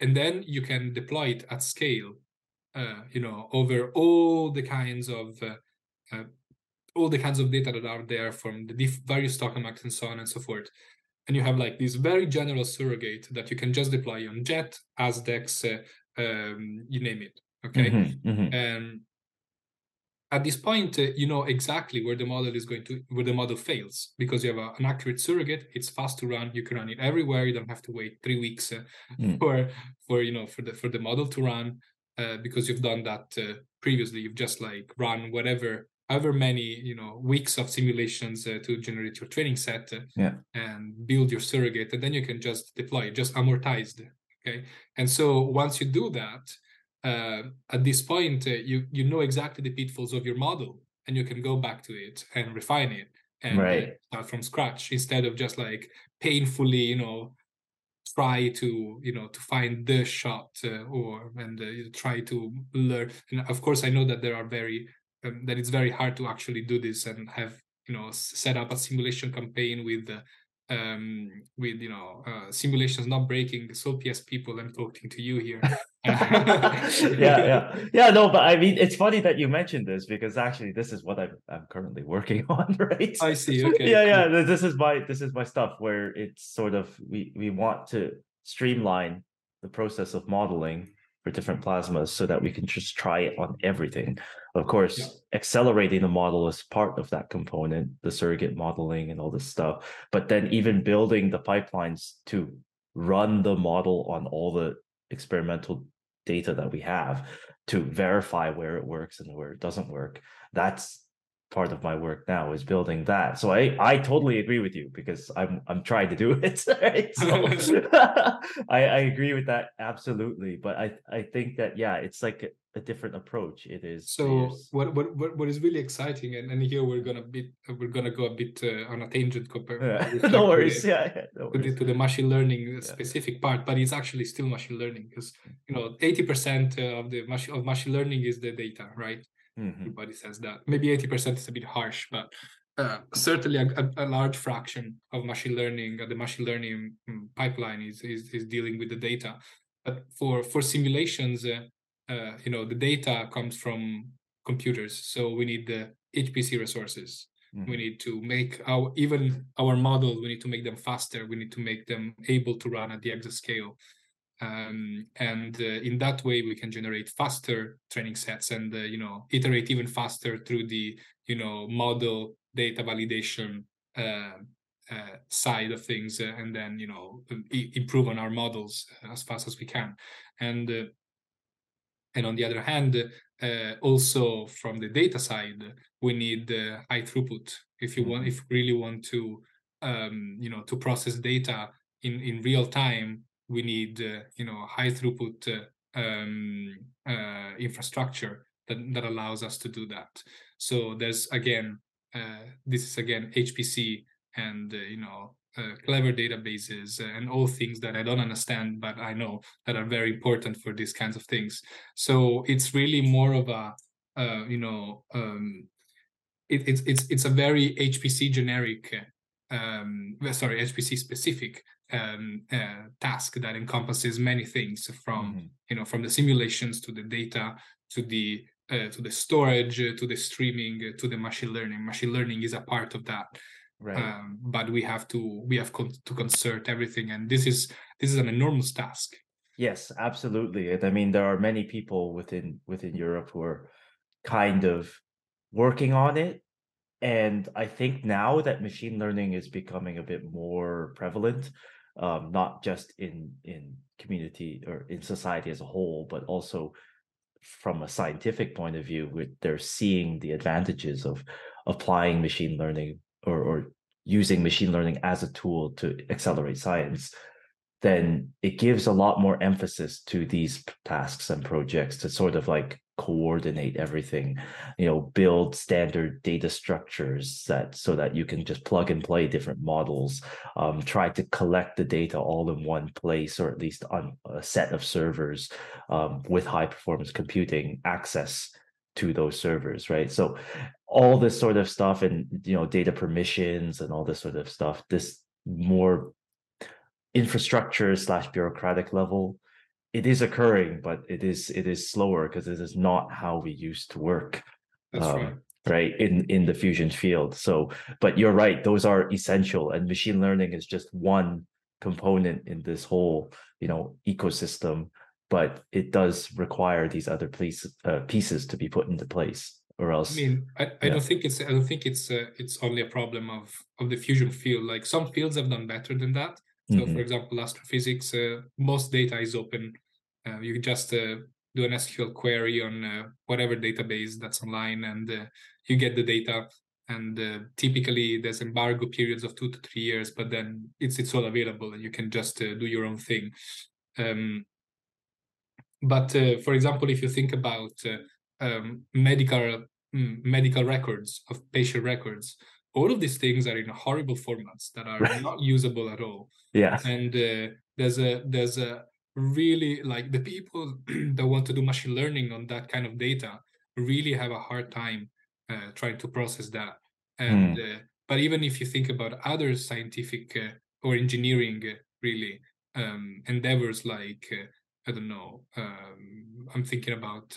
and then you can deploy it at scale you know over all the kinds of uh, uh, all the kinds of data that are there from the diff- various tokamaks and so on and so forth. And you have like this very general surrogate that you can just deploy on jet asdex uh, um, you name it okay? Mhm, mhm. and at this point uh, you know exactly where the model is going to where the model fails because you have a, an accurate surrogate. It's fast to run. You can run it everywhere. You don't have to wait three weeks uh, Mm. for for you know for the for the model to run uh, because you've done that uh, previously you've just like run whatever however many you know weeks of simulations uh, to generate your training set uh, Yeah. and build your surrogate and then you can just deploy it just amortized okay and so once you do that uh, at this point uh, you you know exactly the pitfalls of your model and you can go back to it and refine it and Right. start from scratch instead of just like painfully you know try to you know to find the shot uh, or and uh, try to learn. And of course i know that there are very um, that it's very hard to actually do this and have you know set up a simulation campaign with uh, um with you know uh, simulations not breaking so ps people i'm talking to you here yeah, yeah, yeah. No, but I mean, it's funny that you mentioned this because actually, this is what I'm I'm currently working on, right? i see okay yeah, cool. yeah. This is my this is my stuff where it's sort of we we want to streamline the process of modeling for different plasmas so that we can just try it on everything. Of course, Yeah. accelerating the model is part of that component, the surrogate modeling and all this stuff. But then even building the pipelines to run the model on all the experimental data that we have to verify where it works and where it doesn't work. That's part of my work now is building that. So I I totally agree with you because I'm I'm trying to do it. Right? So I I agree with that absolutely. But I I think that yeah, it's like a, a different approach. It is so what, what what what is really exciting and, and here we're gonna be we're gonna go a bit uh, on a tangent compared Yeah, no worries. the- Yeah, yeah, no to the, worries. to the machine learning specific part, but it's actually still machine learning because you know eighty percent of the machine of machine learning is the data, right? Mhm. Everybody says that. Maybe eighty percent is a bit harsh, but uh, certainly a, a, large fraction of machine learning, uh, the machine learning mm, pipeline is, is is dealing with the data. But for for simulations, uh, uh, you know, the data comes from computers, so we need the HPC resources we Mhm. need to make our even our models we need to make them faster we need to make them able to run at the exascale um, and uh, in that way we can generate faster training sets and uh, you know iterate even faster through the you know model data validation uh, uh, side of things uh, and then you know improve on our models as fast as we can and uh, and on the other hand uh, also from the data side we need uh, high throughput if you want Mhm. if we really want to um, you know to process data in in real time we need uh, you know high throughput uh, um, uh, infrastructure that, that allows us to do that. So there's again this is again hpc and you know uh, clever databases and all things that i don't understand but i know that are very important for these kinds of things. So it's really more of a uh, you know um, it, it's it's it's a very HPC generic, um, sorry, HPC specific um, uh, task that encompasses many things from Mhm. you know from the simulations to the data to the uh, to the storage uh, to the streaming uh, to the machine learning. Machine learning is a part of that, Right. um, but we have to we have con- to concert everything, and this is this is an enormous task. Yes, absolutely. And I mean, there are many people within within Europe who are kind of working on it. And I think now that machine learning is becoming a bit more prevalent, um, not just in in community or in society as a whole, but also from a scientific point of view, they're seeing the advantages of applying machine learning or, or using machine learning as a tool to accelerate science, then it gives a lot more emphasis to these tasks and projects to sort of like coordinate everything you know build standard data structures that so that you can just plug and play different models um, try to collect the data all in one place or at least on a set of servers um, with high performance computing access to those servers right? So all this sort of stuff and you know data permissions and all this sort of stuff this more infrastructure slash bureaucratic level it is occurring, but it is it is slower because it is not how we used to work. That's um, right. Right in in the fusion field. So, but you're right; those are essential, and machine learning is just one component in this whole you know ecosystem. But it does require these other pieces uh, pieces to be put into place, or else. I mean, I, I yeah. don't think it's I don't think it's uh, it's only a problem of of the fusion field. Like some fields have done better than that so, mm-hmm. for example, astrophysics, uh, most data is open. Uh, you can just uh, do an SQL query on uh, whatever database that's online, and uh, you get the data. And uh, typically, there's embargo periods of two to three years, but then it's it's all available, and you can just do your own thing. Um, but for example, if you think about um, medical mm, medical records of patient records, all of these things are in horrible formats that are right. not usable at all yeah and uh, there's a there's a really like the people that want to do machine learning on that kind of data really have a hard time uh, trying to process that and mm. uh, but even if you think about other scientific uh, or engineering uh, really um, endeavors like uh, i don't know um, i'm thinking about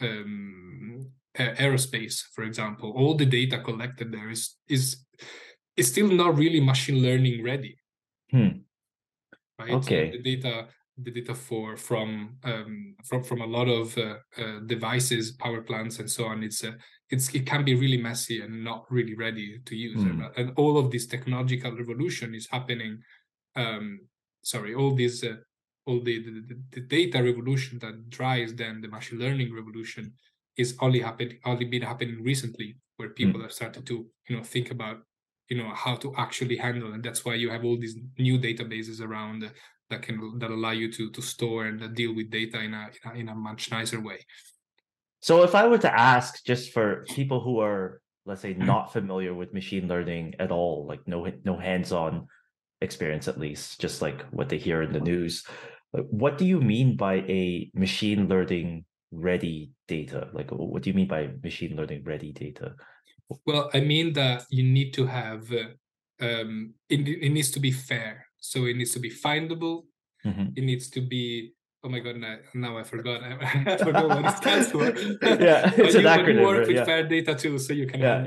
um, aerospace, for example, all the data collected there is is is still not really machine learning ready. Hmm. Right. Okay. So the data, the data for from um, from from a lot of uh, uh, devices, power plants, and so on. It's uh, it's it can be really messy and not really ready to use. Hmm. And all of this technological revolution is happening. Um, sorry, all these. Uh, all the, the, the data revolution that drives then the machine learning revolution is only happened only been happening recently where people mm. have started to you know think about you know how to actually handle and that's why you have all these new databases around that can that allow you to to store and deal with data in a, in a, in a much nicer way so if i were to ask just for people who are let's say not familiar with machine learning at all like no no hands-on experience at least just like what they hear in the news what do you mean by a machine learning ready data? Like, what do you mean by machine learning ready data? Well, I mean that you need to have, um, it, it needs to be fair. So it needs to be findable. Mm-hmm. It needs to be oh my god now, now i forgot i, forgot what it stands for yeah it's an you, acronym work with yeah. fair data too so you can yeah.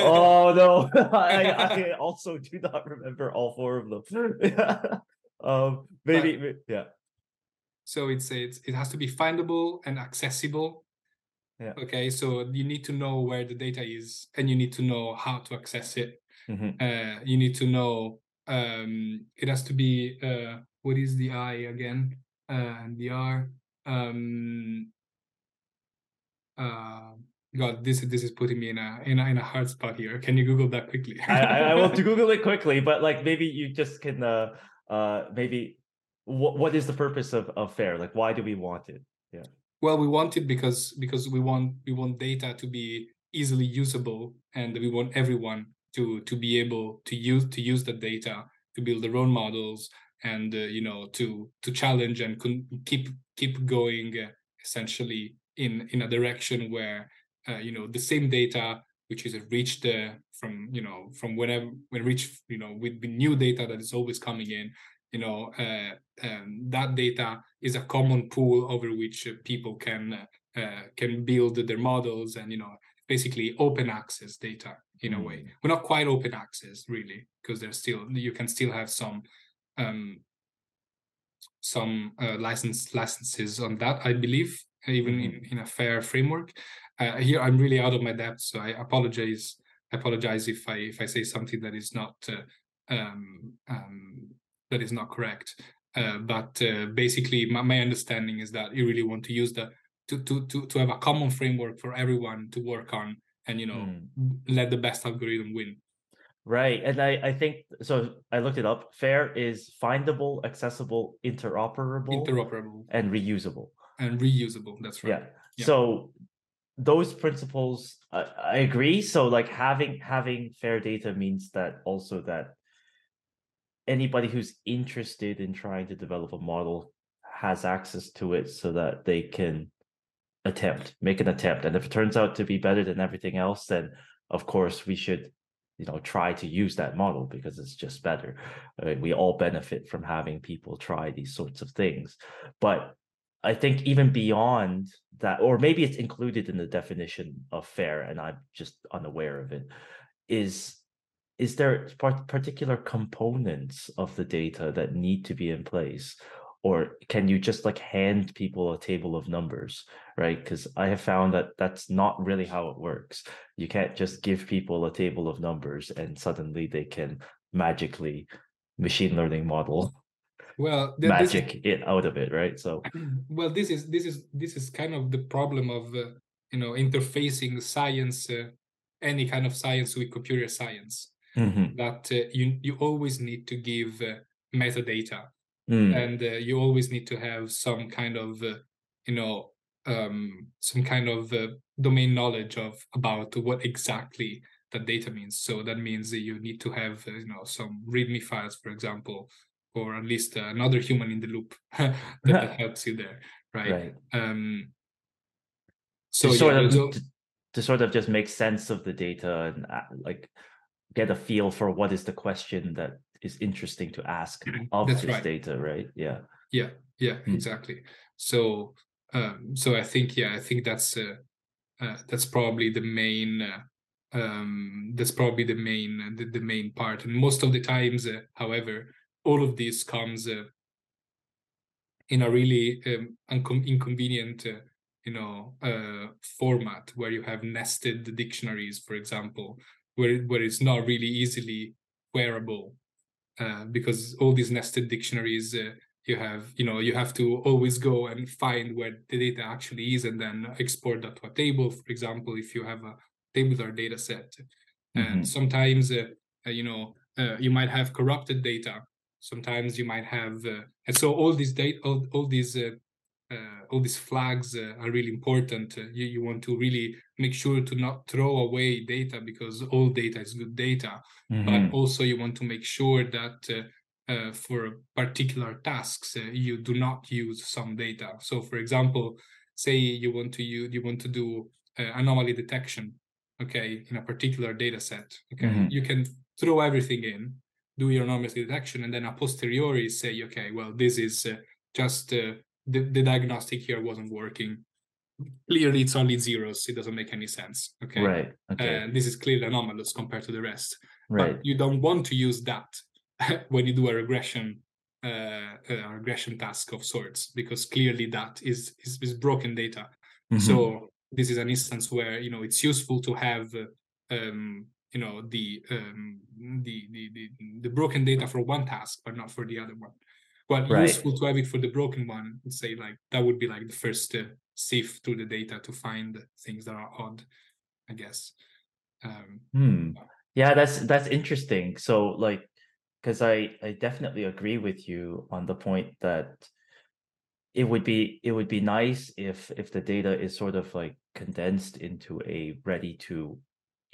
oh no I, I also do not remember all four of them um maybe, but, yeah so it's it's it has to be findable and accessible. Yeah. Okay, so you need to know where the data is, and you need to know how to access it. Mm-hmm. Uh, you need to know um, it has to be uh, what is the I again uh, and the R. Um, uh, God, this this is putting me in a in a, in a hard spot here. Can you Google that quickly? I, I, to Google it quickly, but like maybe you just can uh uh maybe what what is the purpose of of fair like why do we want it yeah well we want it because because we want we want data to be easily usable and we want everyone to to be able to use to use the data to build their own models and uh, you know to to challenge and con- keep keep going uh, essentially in in a direction where uh, you know the same data which is reached uh, from you know from whenever when reach you know with the new data that is always coming in you know uh, um, that data is a common pool over which people can uh, can build their models and you know basically open access data in a way mm. we're not quite open access really because there's still you can still have some um, some uh, license licenses on that i believe even mm-hmm. in, in a fair framework uh, here i'm really out of my depth so i apologize I apologize if i if i say something that is not uh, um, um, that is not correct. Uh, but uh, basically, my, my understanding is that you really want to use the to, to to to have a common framework for everyone to work on, and you know, mm. let the best algorithm win. Right. And I, I think so I looked it up. FAIR is findable, accessible, interoperable, interoperable, and reusable. And reusable. That's right. Yeah. yeah. So those principles I, I agree. So like having having fair data means that also that anybody who's interested in trying to develop a model has access to it so that they can attempt, make an attempt. And if it turns out to be better than everything else, then of course we should you know try to use that model because it's just better. We all benefit from having people try these sorts of things. But i think even beyond that or maybe it's included in the definition of fair and i'm just unaware of it is is there particular components of the data that need to be in place or can you just like hand people a table of numbers right? Because i have found that that's not really how it works. You can't just give people a table of numbers and suddenly they can magically machine learning model well magic is, it out of it right? So well this is this is this is kind of the problem of uh, you know interfacing science uh, any kind of science with computer science. Mm-hmm. that uh, you you always need to give uh, metadata mm. and uh, you always need to have some kind of uh, you know um, some kind of uh, domain knowledge of about what exactly that data means so that means that you need to have uh, you know some readme files for example or at least uh, another human in the loop that, that, helps you there right, right. Um, so to sort yeah, of so, to, to sort of just make sense of the data and uh, like get a feel for what is the question that is interesting to ask of That's this right. data, right? Yeah. Yeah. Yeah. Mm. Exactly. So, um, so I think yeah, I think that's uh, uh, that's probably the main. Uh, um, that's probably the main the, the, main part. And most of the times, uh, however, all of this comes uh, in a really um, uncom- inconvenient. Uh, you know uh, format where you have nested dictionaries for example where where it's not really easily queryable uh, because all these nested dictionaries uh, you have you know you have to always go and find where the data actually is and then export that to a table for example if you have a tabular data set mm-hmm. and sometimes uh, uh you know uh, you might have corrupted data sometimes you might have and so all these data all, all these uh, all these flags uh, are really important. Uh, you, you want to really make sure to not throw away data because all data is good data, mm-hmm. but also you want to make sure that uh, for particular tasks uh, you do not use some data. So, for example, say you want to use you want to do uh, anomaly detection, okay, in a particular data set. Okay, mm-hmm. you can throw everything in, do your anomaly detection, and then a posteriori say, okay, well, this is just the, the diagnostic here wasn't working. Clearly it's only zeros. It doesn't make any sense okay? Right okay. and this is clearly anomalous compared to the rest. Right. but you don't want to use that when you do a regression uh, a regression task of sorts because clearly that is is, is broken data. Mm-hmm. so this is an instance where you know it's useful to have uh, um, you know the, um, the the the the broken data for one task but not for the other one but right. useful to have it for the broken one say like that would be like the first uh, sift through the data to find things that are odd i guess um, hmm. yeah that's that's interesting so like because i i definitely agree with you on the point that it would be it would be nice if if the data is sort of like condensed into a ready to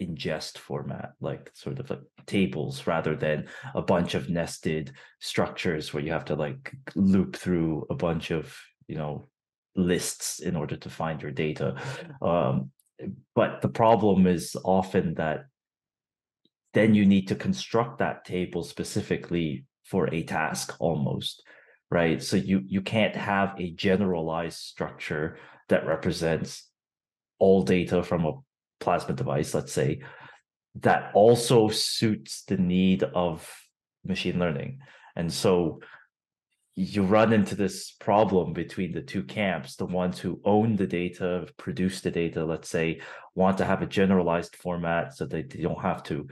ingest format, like sort of like tables rather than a bunch of nested structures where you have to like loop through a bunch of, you know, lists in order to find your data. Um, but the problem is often that then you need to construct that table specifically for a task almost right so you you can't have a generalized structure that represents all data from a plasma device, let's say, that also suits the need of machine learning. And so you run into this problem between the two camps the ones who own the data produce the data let's say want to have a generalized format so that they don't have to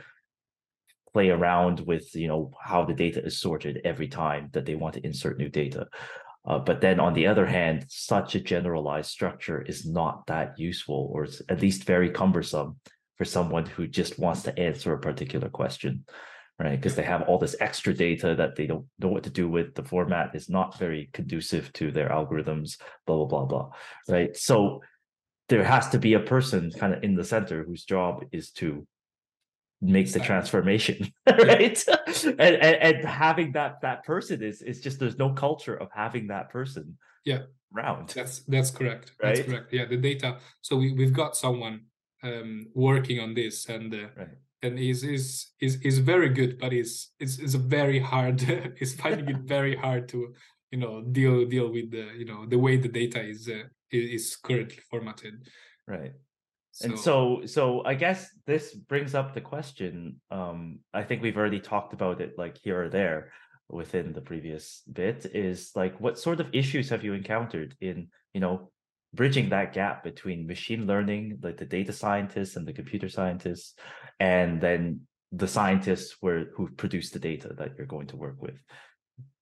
play around with you know how the data is sorted every time that they want to insert new data uh, but then on the other hand such a generalized structure is not that useful or it's at least very cumbersome for someone who just wants to answer a particular question right? Because they have all this extra data that they don't know what to do with. The format is not very conducive to their algorithms blah blah blah blah right? So there has to be a person kind of in the center whose job is to make the transformation right? And, and, and having that that person is is just there's no culture of having that person yeah. around. That's that's correct. Right? that's correct. Yeah the data so we, we've got someone um working on this and uh, right. and is is is is very good but is is is a very hard is finding it very hard to you know deal deal with the you know the way the data is uh, is currently formatted. Right so, and so so i guess this brings up the question um i think we've already talked about it like here or there within the previous bit is like what sort of issues have you encountered in you know bridging that gap between machine learning like the data scientists and the computer scientists and then the scientists where who produce the data that you're going to work with?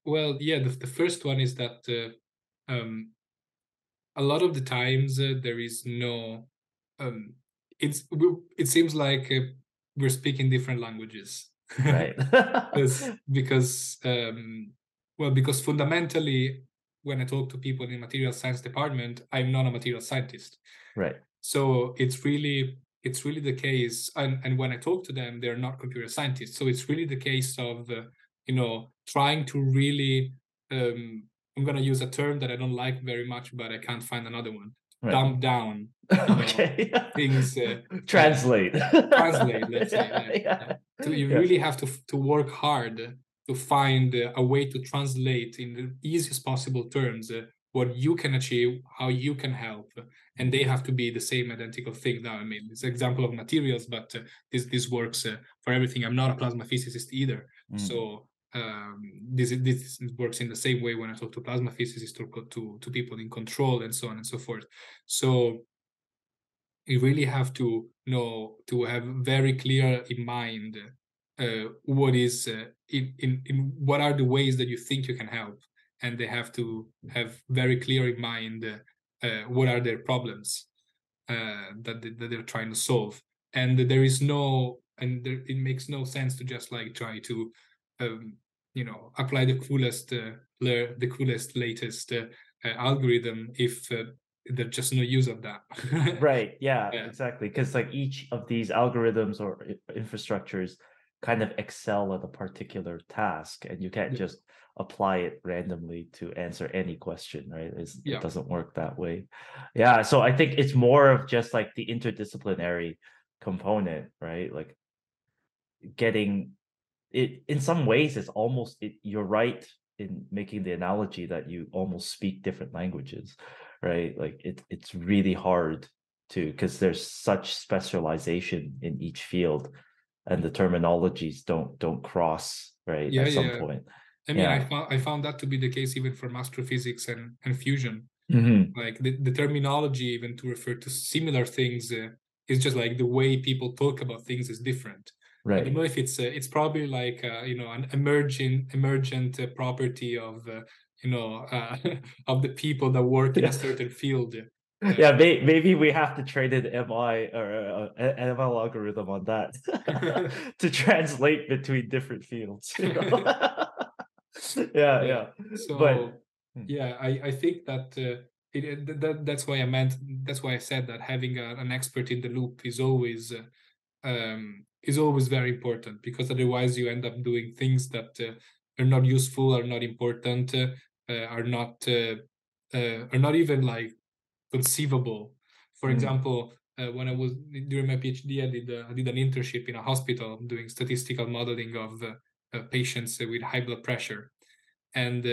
Well yeah the, the first one is that uh, um, a lot of the times uh, there is no um, it's it seems like uh, we're speaking different languages. Right. Because, um, well because fundamentally when i talk to people in the material science department i'm not a material scientist. Right. So it's really it's really the case and, and when i talk to them they're not computer scientists. So it's really the case of uh, you know trying to really um, i'm going to use a term that i don't like very much but i can't find another one right. dumb down okay. know, things uh, translate translate let's say yeah, yeah. so you yeah. really have to to work hard to find uh, a way to translate in the easiest possible terms uh, what you can achieve how you can help and they have to be the same identical thing now i mean it's an example of materials but uh, this this works uh, for everything i'm not a plasma physicist either mm. so um, this this works in the same way when I talk to plasma physicists to, to to people in control and so on and so forth. So you really have to know to have very clear in mind uh, what is uh, in, in in what are the ways that you think you can help, and they have to have very clear in mind uh, what are their problems uh, that they, that they're trying to solve. And there is no and there, it makes no sense to just like try to um, you know apply the coolest uh, the coolest latest uh, uh, algorithm if uh, there's just no use of that right yeah, yeah. exactly because like each of these algorithms or infrastructures kind of excel at a particular task and you can't yeah. just apply it randomly to answer any question right yeah. it doesn't work that way yeah so i think it's more of just like the interdisciplinary component right like getting it in some ways it's almost it, you're right in making the analogy that you almost speak different languages right like it, it's really hard to because there's such specialization in each field and the terminologies don't don't cross right yeah, at some yeah. point i mean yeah. i found i found that to be the case even for astrophysics and and fusion mm-hmm. like the, the terminology even to refer to similar things uh, is just like the way people talk about things is different right i don't know if it's uh, it's probably like uh, you know an emerging emergent uh, property of uh, you know uh, of the people that work in a certain field uh, yeah may, maybe we have to train an mi or an ml algorithm on that to translate between different fields you know? yeah yeah so but, hmm. yeah i i think that it, that, that's why I meant. That's why I said that having a, an expert in the loop is always um, is always very important because otherwise you end up doing things that uh, are not useful, are not important, uh, uh are not uh, uh, are not even like conceivable. For mm. example, when I was during my PhD, I did I did an internship in a hospital doing statistical modeling of patients with high blood pressure, and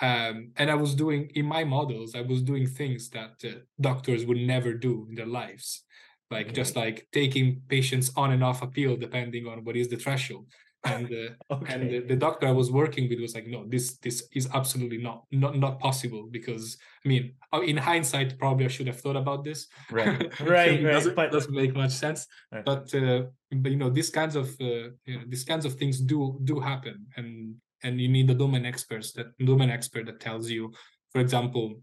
um, and I was doing in my models, I was doing things that uh, doctors would never do in their lives like just like taking patients on and off a pill depending on what is the threshold and uh, okay. and the, the, doctor I was working with was like, no, this this is absolutely not not not possible because I mean, uh, in hindsight, probably I should have thought about this. Right, right, it doesn't, but doesn't make much sense. Right. But uh, but you know, these kinds of uh, you know, these kinds of things do do happen, and and you need the domain experts that domain expert that tells you, for example,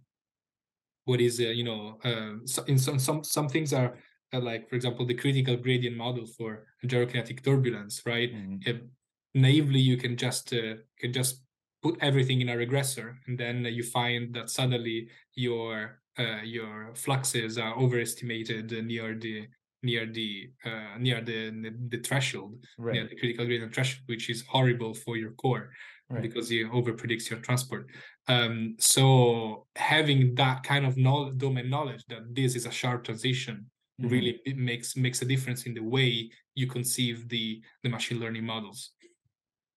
what is uh, you know uh, so in some some some things are like for example the critical gradient model for gyrokinetic turbulence right mm-hmm. naively you can just uh, can just put everything in a regressor and then you find that suddenly your uh, your fluxes are overestimated near the near the uh, near the, the, threshold right. near the critical gradient threshold which is horrible for your core right. because you over predicts your transport um, so having that kind of knowledge, domain knowledge that this is a sharp transition mm-hmm. really makes makes a difference in the way you conceive the the machine learning models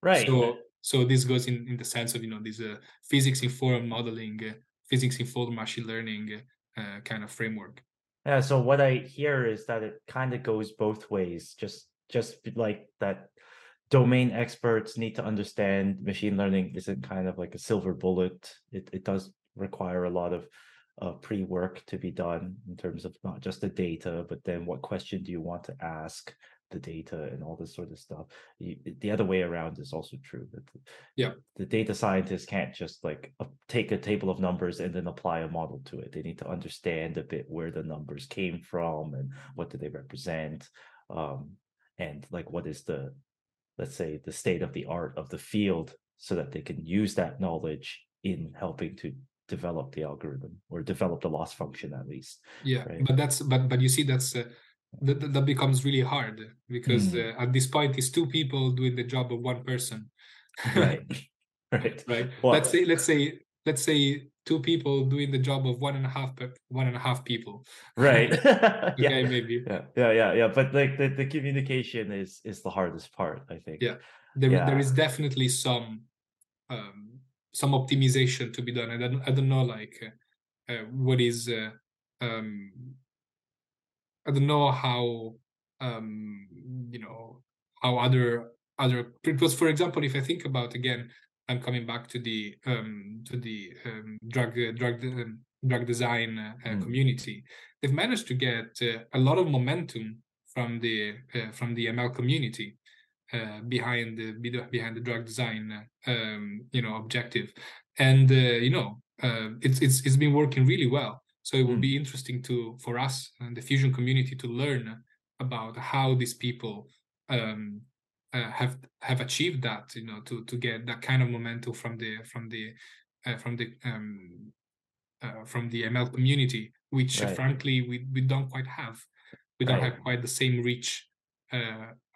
right so so this goes in in the sense of you know this uh, physics informed modeling uh, physics informed machine learning uh, kind of framework yeah so what i hear is that it kind of goes both ways just just like that domain experts need to understand machine learning isn't kind of like a silver bullet. It it does require a lot of uh, pre-work to be done in terms of not just the data, but then what question do you want to ask the data and all this sort of stuff. You, the other way around is also true. That the, yeah, the data scientists can't just like uh, take a table of numbers and then apply a model to it. They need to understand a bit where the numbers came from and what do they represent, um, and like what is the let's say the state of the art of the field so that they can use that knowledge in helping to develop the algorithm or develop the loss function at least yeah right? but that's but but you see that's uh, that, that becomes really hard because mm. uh, at this point it's two people doing the job of one person right right right well, let's say let's say let's say two people doing the job of one and a half one and a half people right okay yeah. maybe yeah yeah yeah yeah but like the, the communication is is the hardest part i think yeah there, yeah. there is definitely some um some optimization to be done i don't i don't know like uh, uh, what is uh, um i don't know how um you know how other other because for example if i think about again I'm coming back to the um, to the um, drug uh, drug um, drug design uh, mm. community. They've managed to get uh, a lot of momentum from the uh, from the ML community uh, behind the behind the drug design um, you know objective, and uh, you know it's it's it's been working really well. So it will mm. be interesting to for us and the fusion community to learn about how these people um, uh, have have achieved that you know to to get that kind of momentum from the from the uh, from the um, uh, from the ML community, which right. frankly we we don't quite have. We don't right. have quite the same reach uh,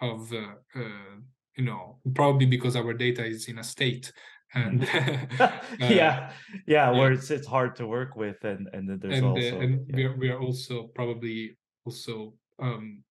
of uh, uh, you know probably because our data is in a state and yeah yeah yeah where it's it's hard to work with and and then there's and, also and yeah. we are we are also probably also um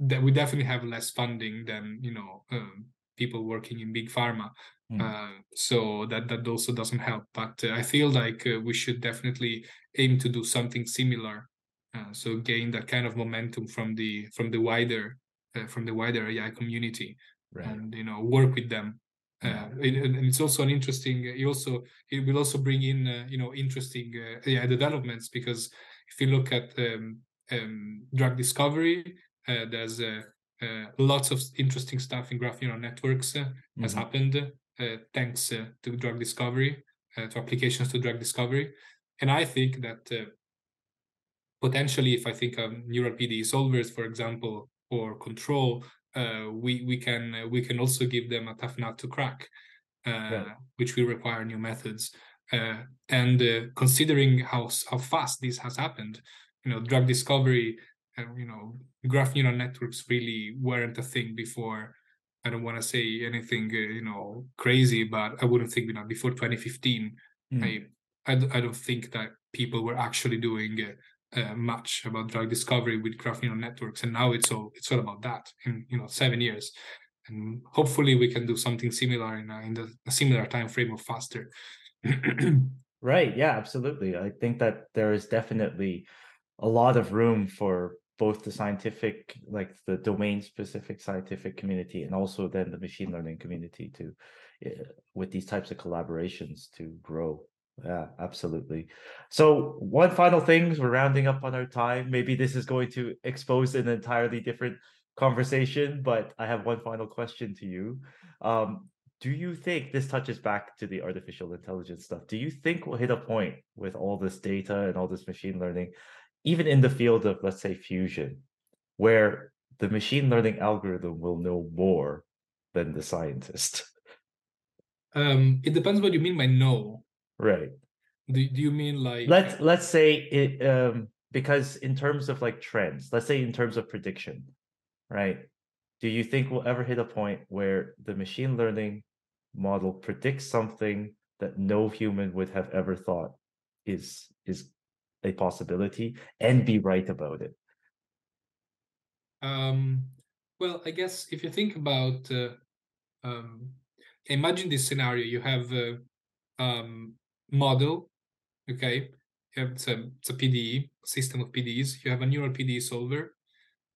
that we definitely have less funding than you know um, people working in big pharma mm. uh, so that that also doesn't help but uh, i feel like uh, we should definitely aim to do something similar uh, so gain that kind of momentum from the from the wider uh, from the wider ai community right. and you know work with them uh, and, it's also an interesting You also it will also bring in you know interesting yeah developments because if you look at um, um, drug discovery uh, there's uh, uh, lots of interesting stuff in graph neural networks mm-hmm. has happened thanks to drug discovery, to applications to drug discovery. And I think that potentially, if I think of neural pd solvers, for example, or control, uh, we we can uh, we can also give them a tough nut to crack, uh, yeah. which will require new methods. and considering how how fast this has happened, you know, drug discovery you know graph neural networks really weren't a thing before i don't want to say anything uh, you know crazy but i wouldn't think you know before 2015 mm. I, I, I don't think that people were actually doing uh, much about drug discovery with graph neural networks and now it's all it's all about that in you know seven years. And hopefully we can do something similar in a, in the, a similar time frame or faster. Right. Yeah absolutely. I think that there is definitely a lot of room for both the scientific like the domain specific scientific community and also then the machine learning community to uh, with these types of collaborations to grow yeah absolutely. So one final thing we're rounding up on our time. Maybe this is going to expose an entirely different conversation but i have one final question to you. Um, do you think this touches back to the artificial intelligence stuff do you think we'll hit a point with all this data and all this machine learning even in the field of let's say fusion where the machine learning algorithm will know more than the scientist? Um, it depends what you mean by know right. Do, do you mean like let's let's say it um because in terms of like trends let's say in terms of prediction right? Do you think we'll ever hit a point where the machine learning model predicts something that no human would have ever thought is is a possibility and be right about it? Um well i guess if you think about uh, um imagine this scenario you have a um model okay? You have it's a, it's a pde system of pdes you have a neural pde solver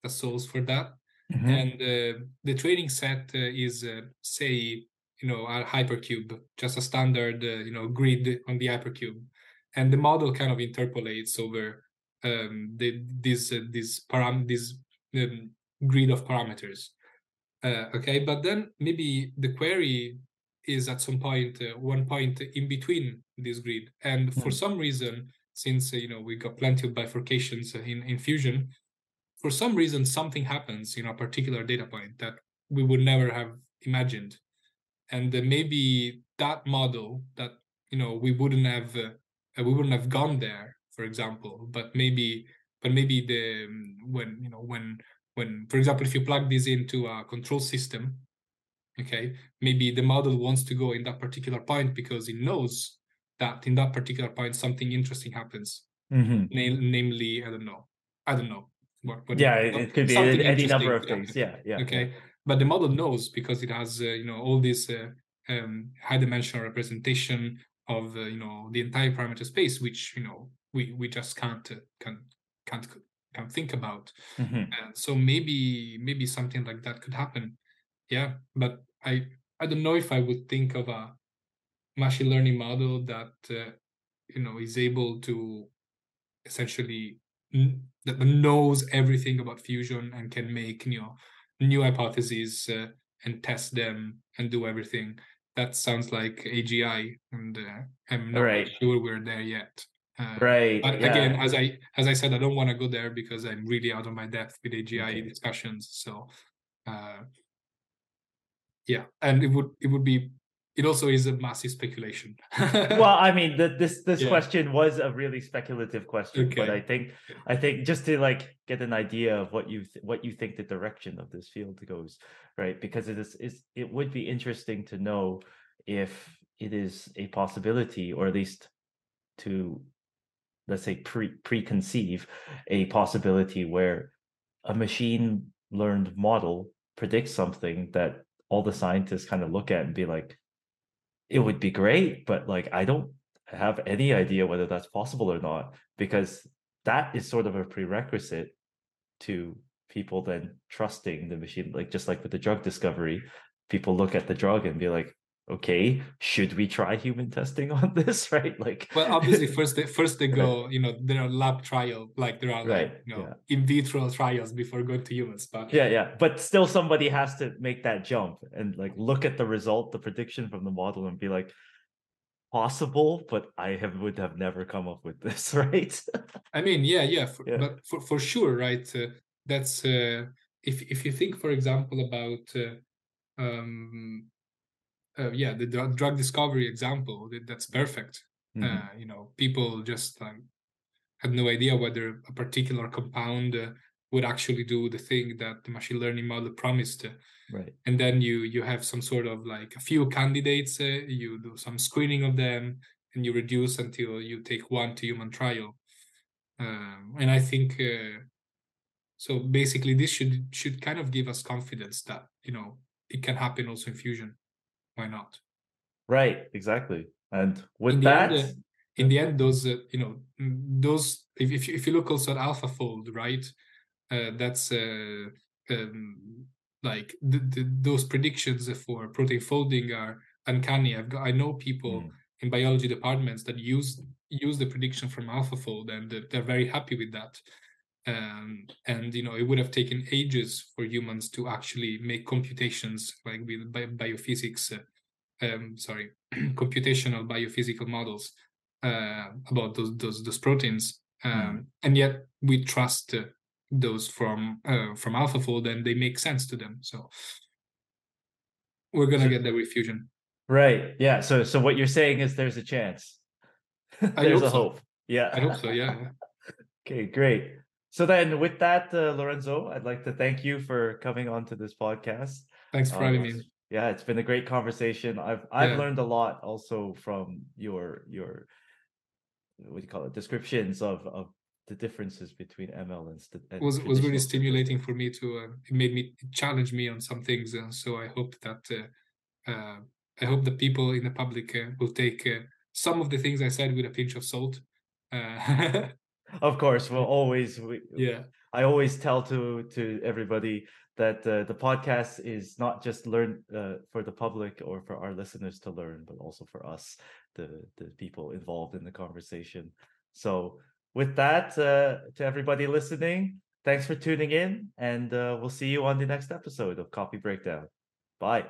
that solves for that. Mm-hmm. and uh, the training set uh, is uh, say you know a hypercube just a standard uh, you know grid on the hypercube. And the model kind of interpolates over um, the, this uh, this param this um, grid of parameters uh, okay? But then maybe the query is at some point uh, one point in between this grid. And for mm. some reason since uh, you know we got plenty of bifurcations in in fusion for some reason something happens in a particular data point that we would never have imagined. And uh, maybe that model that you know we wouldn't have uh, we wouldn't have gone there for example. But maybe but maybe the um, when you know when when for example if you plug this into a control system okay? Maybe the model wants to go in that particular point because it knows that in that particular point something interesting happens. Mm-hmm. Na- namely i don't know. I don't know. What, what yeah it, it could be any number of things. Yeah yeah okay? yeah. but the model knows because it has uh, you know all this uh, um, high dimensional representation of uh, you know the entire parameter space which you know we we just can't uh, can can't can't think about. Mm-hmm. so maybe maybe something like that could happen yeah but i i don't know if i would think of a machine learning model that uh, you know is able to essentially that knows everything about fusion and can make you know new hypotheses uh, and test them and do everything that sounds like agi and uh, i'm not right. sure we're there yet uh, right but yeah. again as i as i said i don't want to go there because i'm really out of my depth with agi okay. discussions so uh yeah and it would it would be it also is a massive speculation well i mean the, this this yeah. question was a really speculative question okay. but i think i think just to like get an idea of what you th- what you think the direction of this field goes right because it is, is it would be interesting to know if it is a possibility or at least to let's say pre preconceive a possibility where a machine learned model predicts something that all the scientists kind of look at and be like it would be great but like i don't have any idea whether that's possible or not because that is sort of a prerequisite to people then trusting the machine like just like with the drug discovery people look at the drug and be like okay should we try human testing on this right like well obviously first they first they go you know there are lab trial like there are right, like you know yeah. in vitro trials before going to humans but yeah yeah but still somebody has to make that jump and like look at the result the prediction from the model and be like possible but i have would have never come up with this right i mean yeah yeah, for, yeah. but for, for sure right uh, that's uh, if if you think for example about uh, um uh, yeah the drug discovery example that's perfect. Mm-hmm. uh, you know people just um, had no idea whether a particular compound uh, would actually do the thing that the machine learning model promised. Right. And then you you have some sort of like a few candidates uh, you do some screening of them and you reduce until you take one to human trial. Um, and i think uh, so basically this should should kind of give us confidence that you know it can happen also in fusion why not right exactly and with in that end, uh, in the end those uh, you know mm, those if, if, you, if you look also at alphafold right uh, that's uh, um, like the, the, those predictions for protein folding are uncanny. I've got, I know people mm. in biology departments that use use the prediction from AlphaFold, and they're very happy with that. Um, and you know, it would have taken ages for humans to actually make computations like with bi- biophysics. Uh, um, sorry, computational biophysical models uh, about those those those proteins, um, mm. and yet we trust uh, those from uh, from AlphaFold, and they make sense to them. So we're gonna so, get the refusion. Right. Yeah. So so what you're saying is there's a chance. there's a so. hope. Yeah. I hope so. Yeah. okay. Great. So then, with that, uh, Lorenzo, I'd like to thank you for coming on to this podcast. Thanks for um, having me. Yeah, it's been a great conversation. I've I've yeah. learned a lot also from your your what do you call it descriptions of of the differences between ML and, st- and was was really stimulating for me to uh, it made me challenge me on some things. Uh, so I hope that uh, uh I hope the people in the public uh, will take uh, some of the things I said with a pinch of salt. of course, we'll always we, yeah. I always tell to to everybody that the podcast is not just learn for the public or for our listeners to learn, but also for us, the the people involved in the conversation. So with that, uh, to everybody listening, thanks for tuning in, and uh, we'll see you on the next episode of Copy Breakdown. Bye.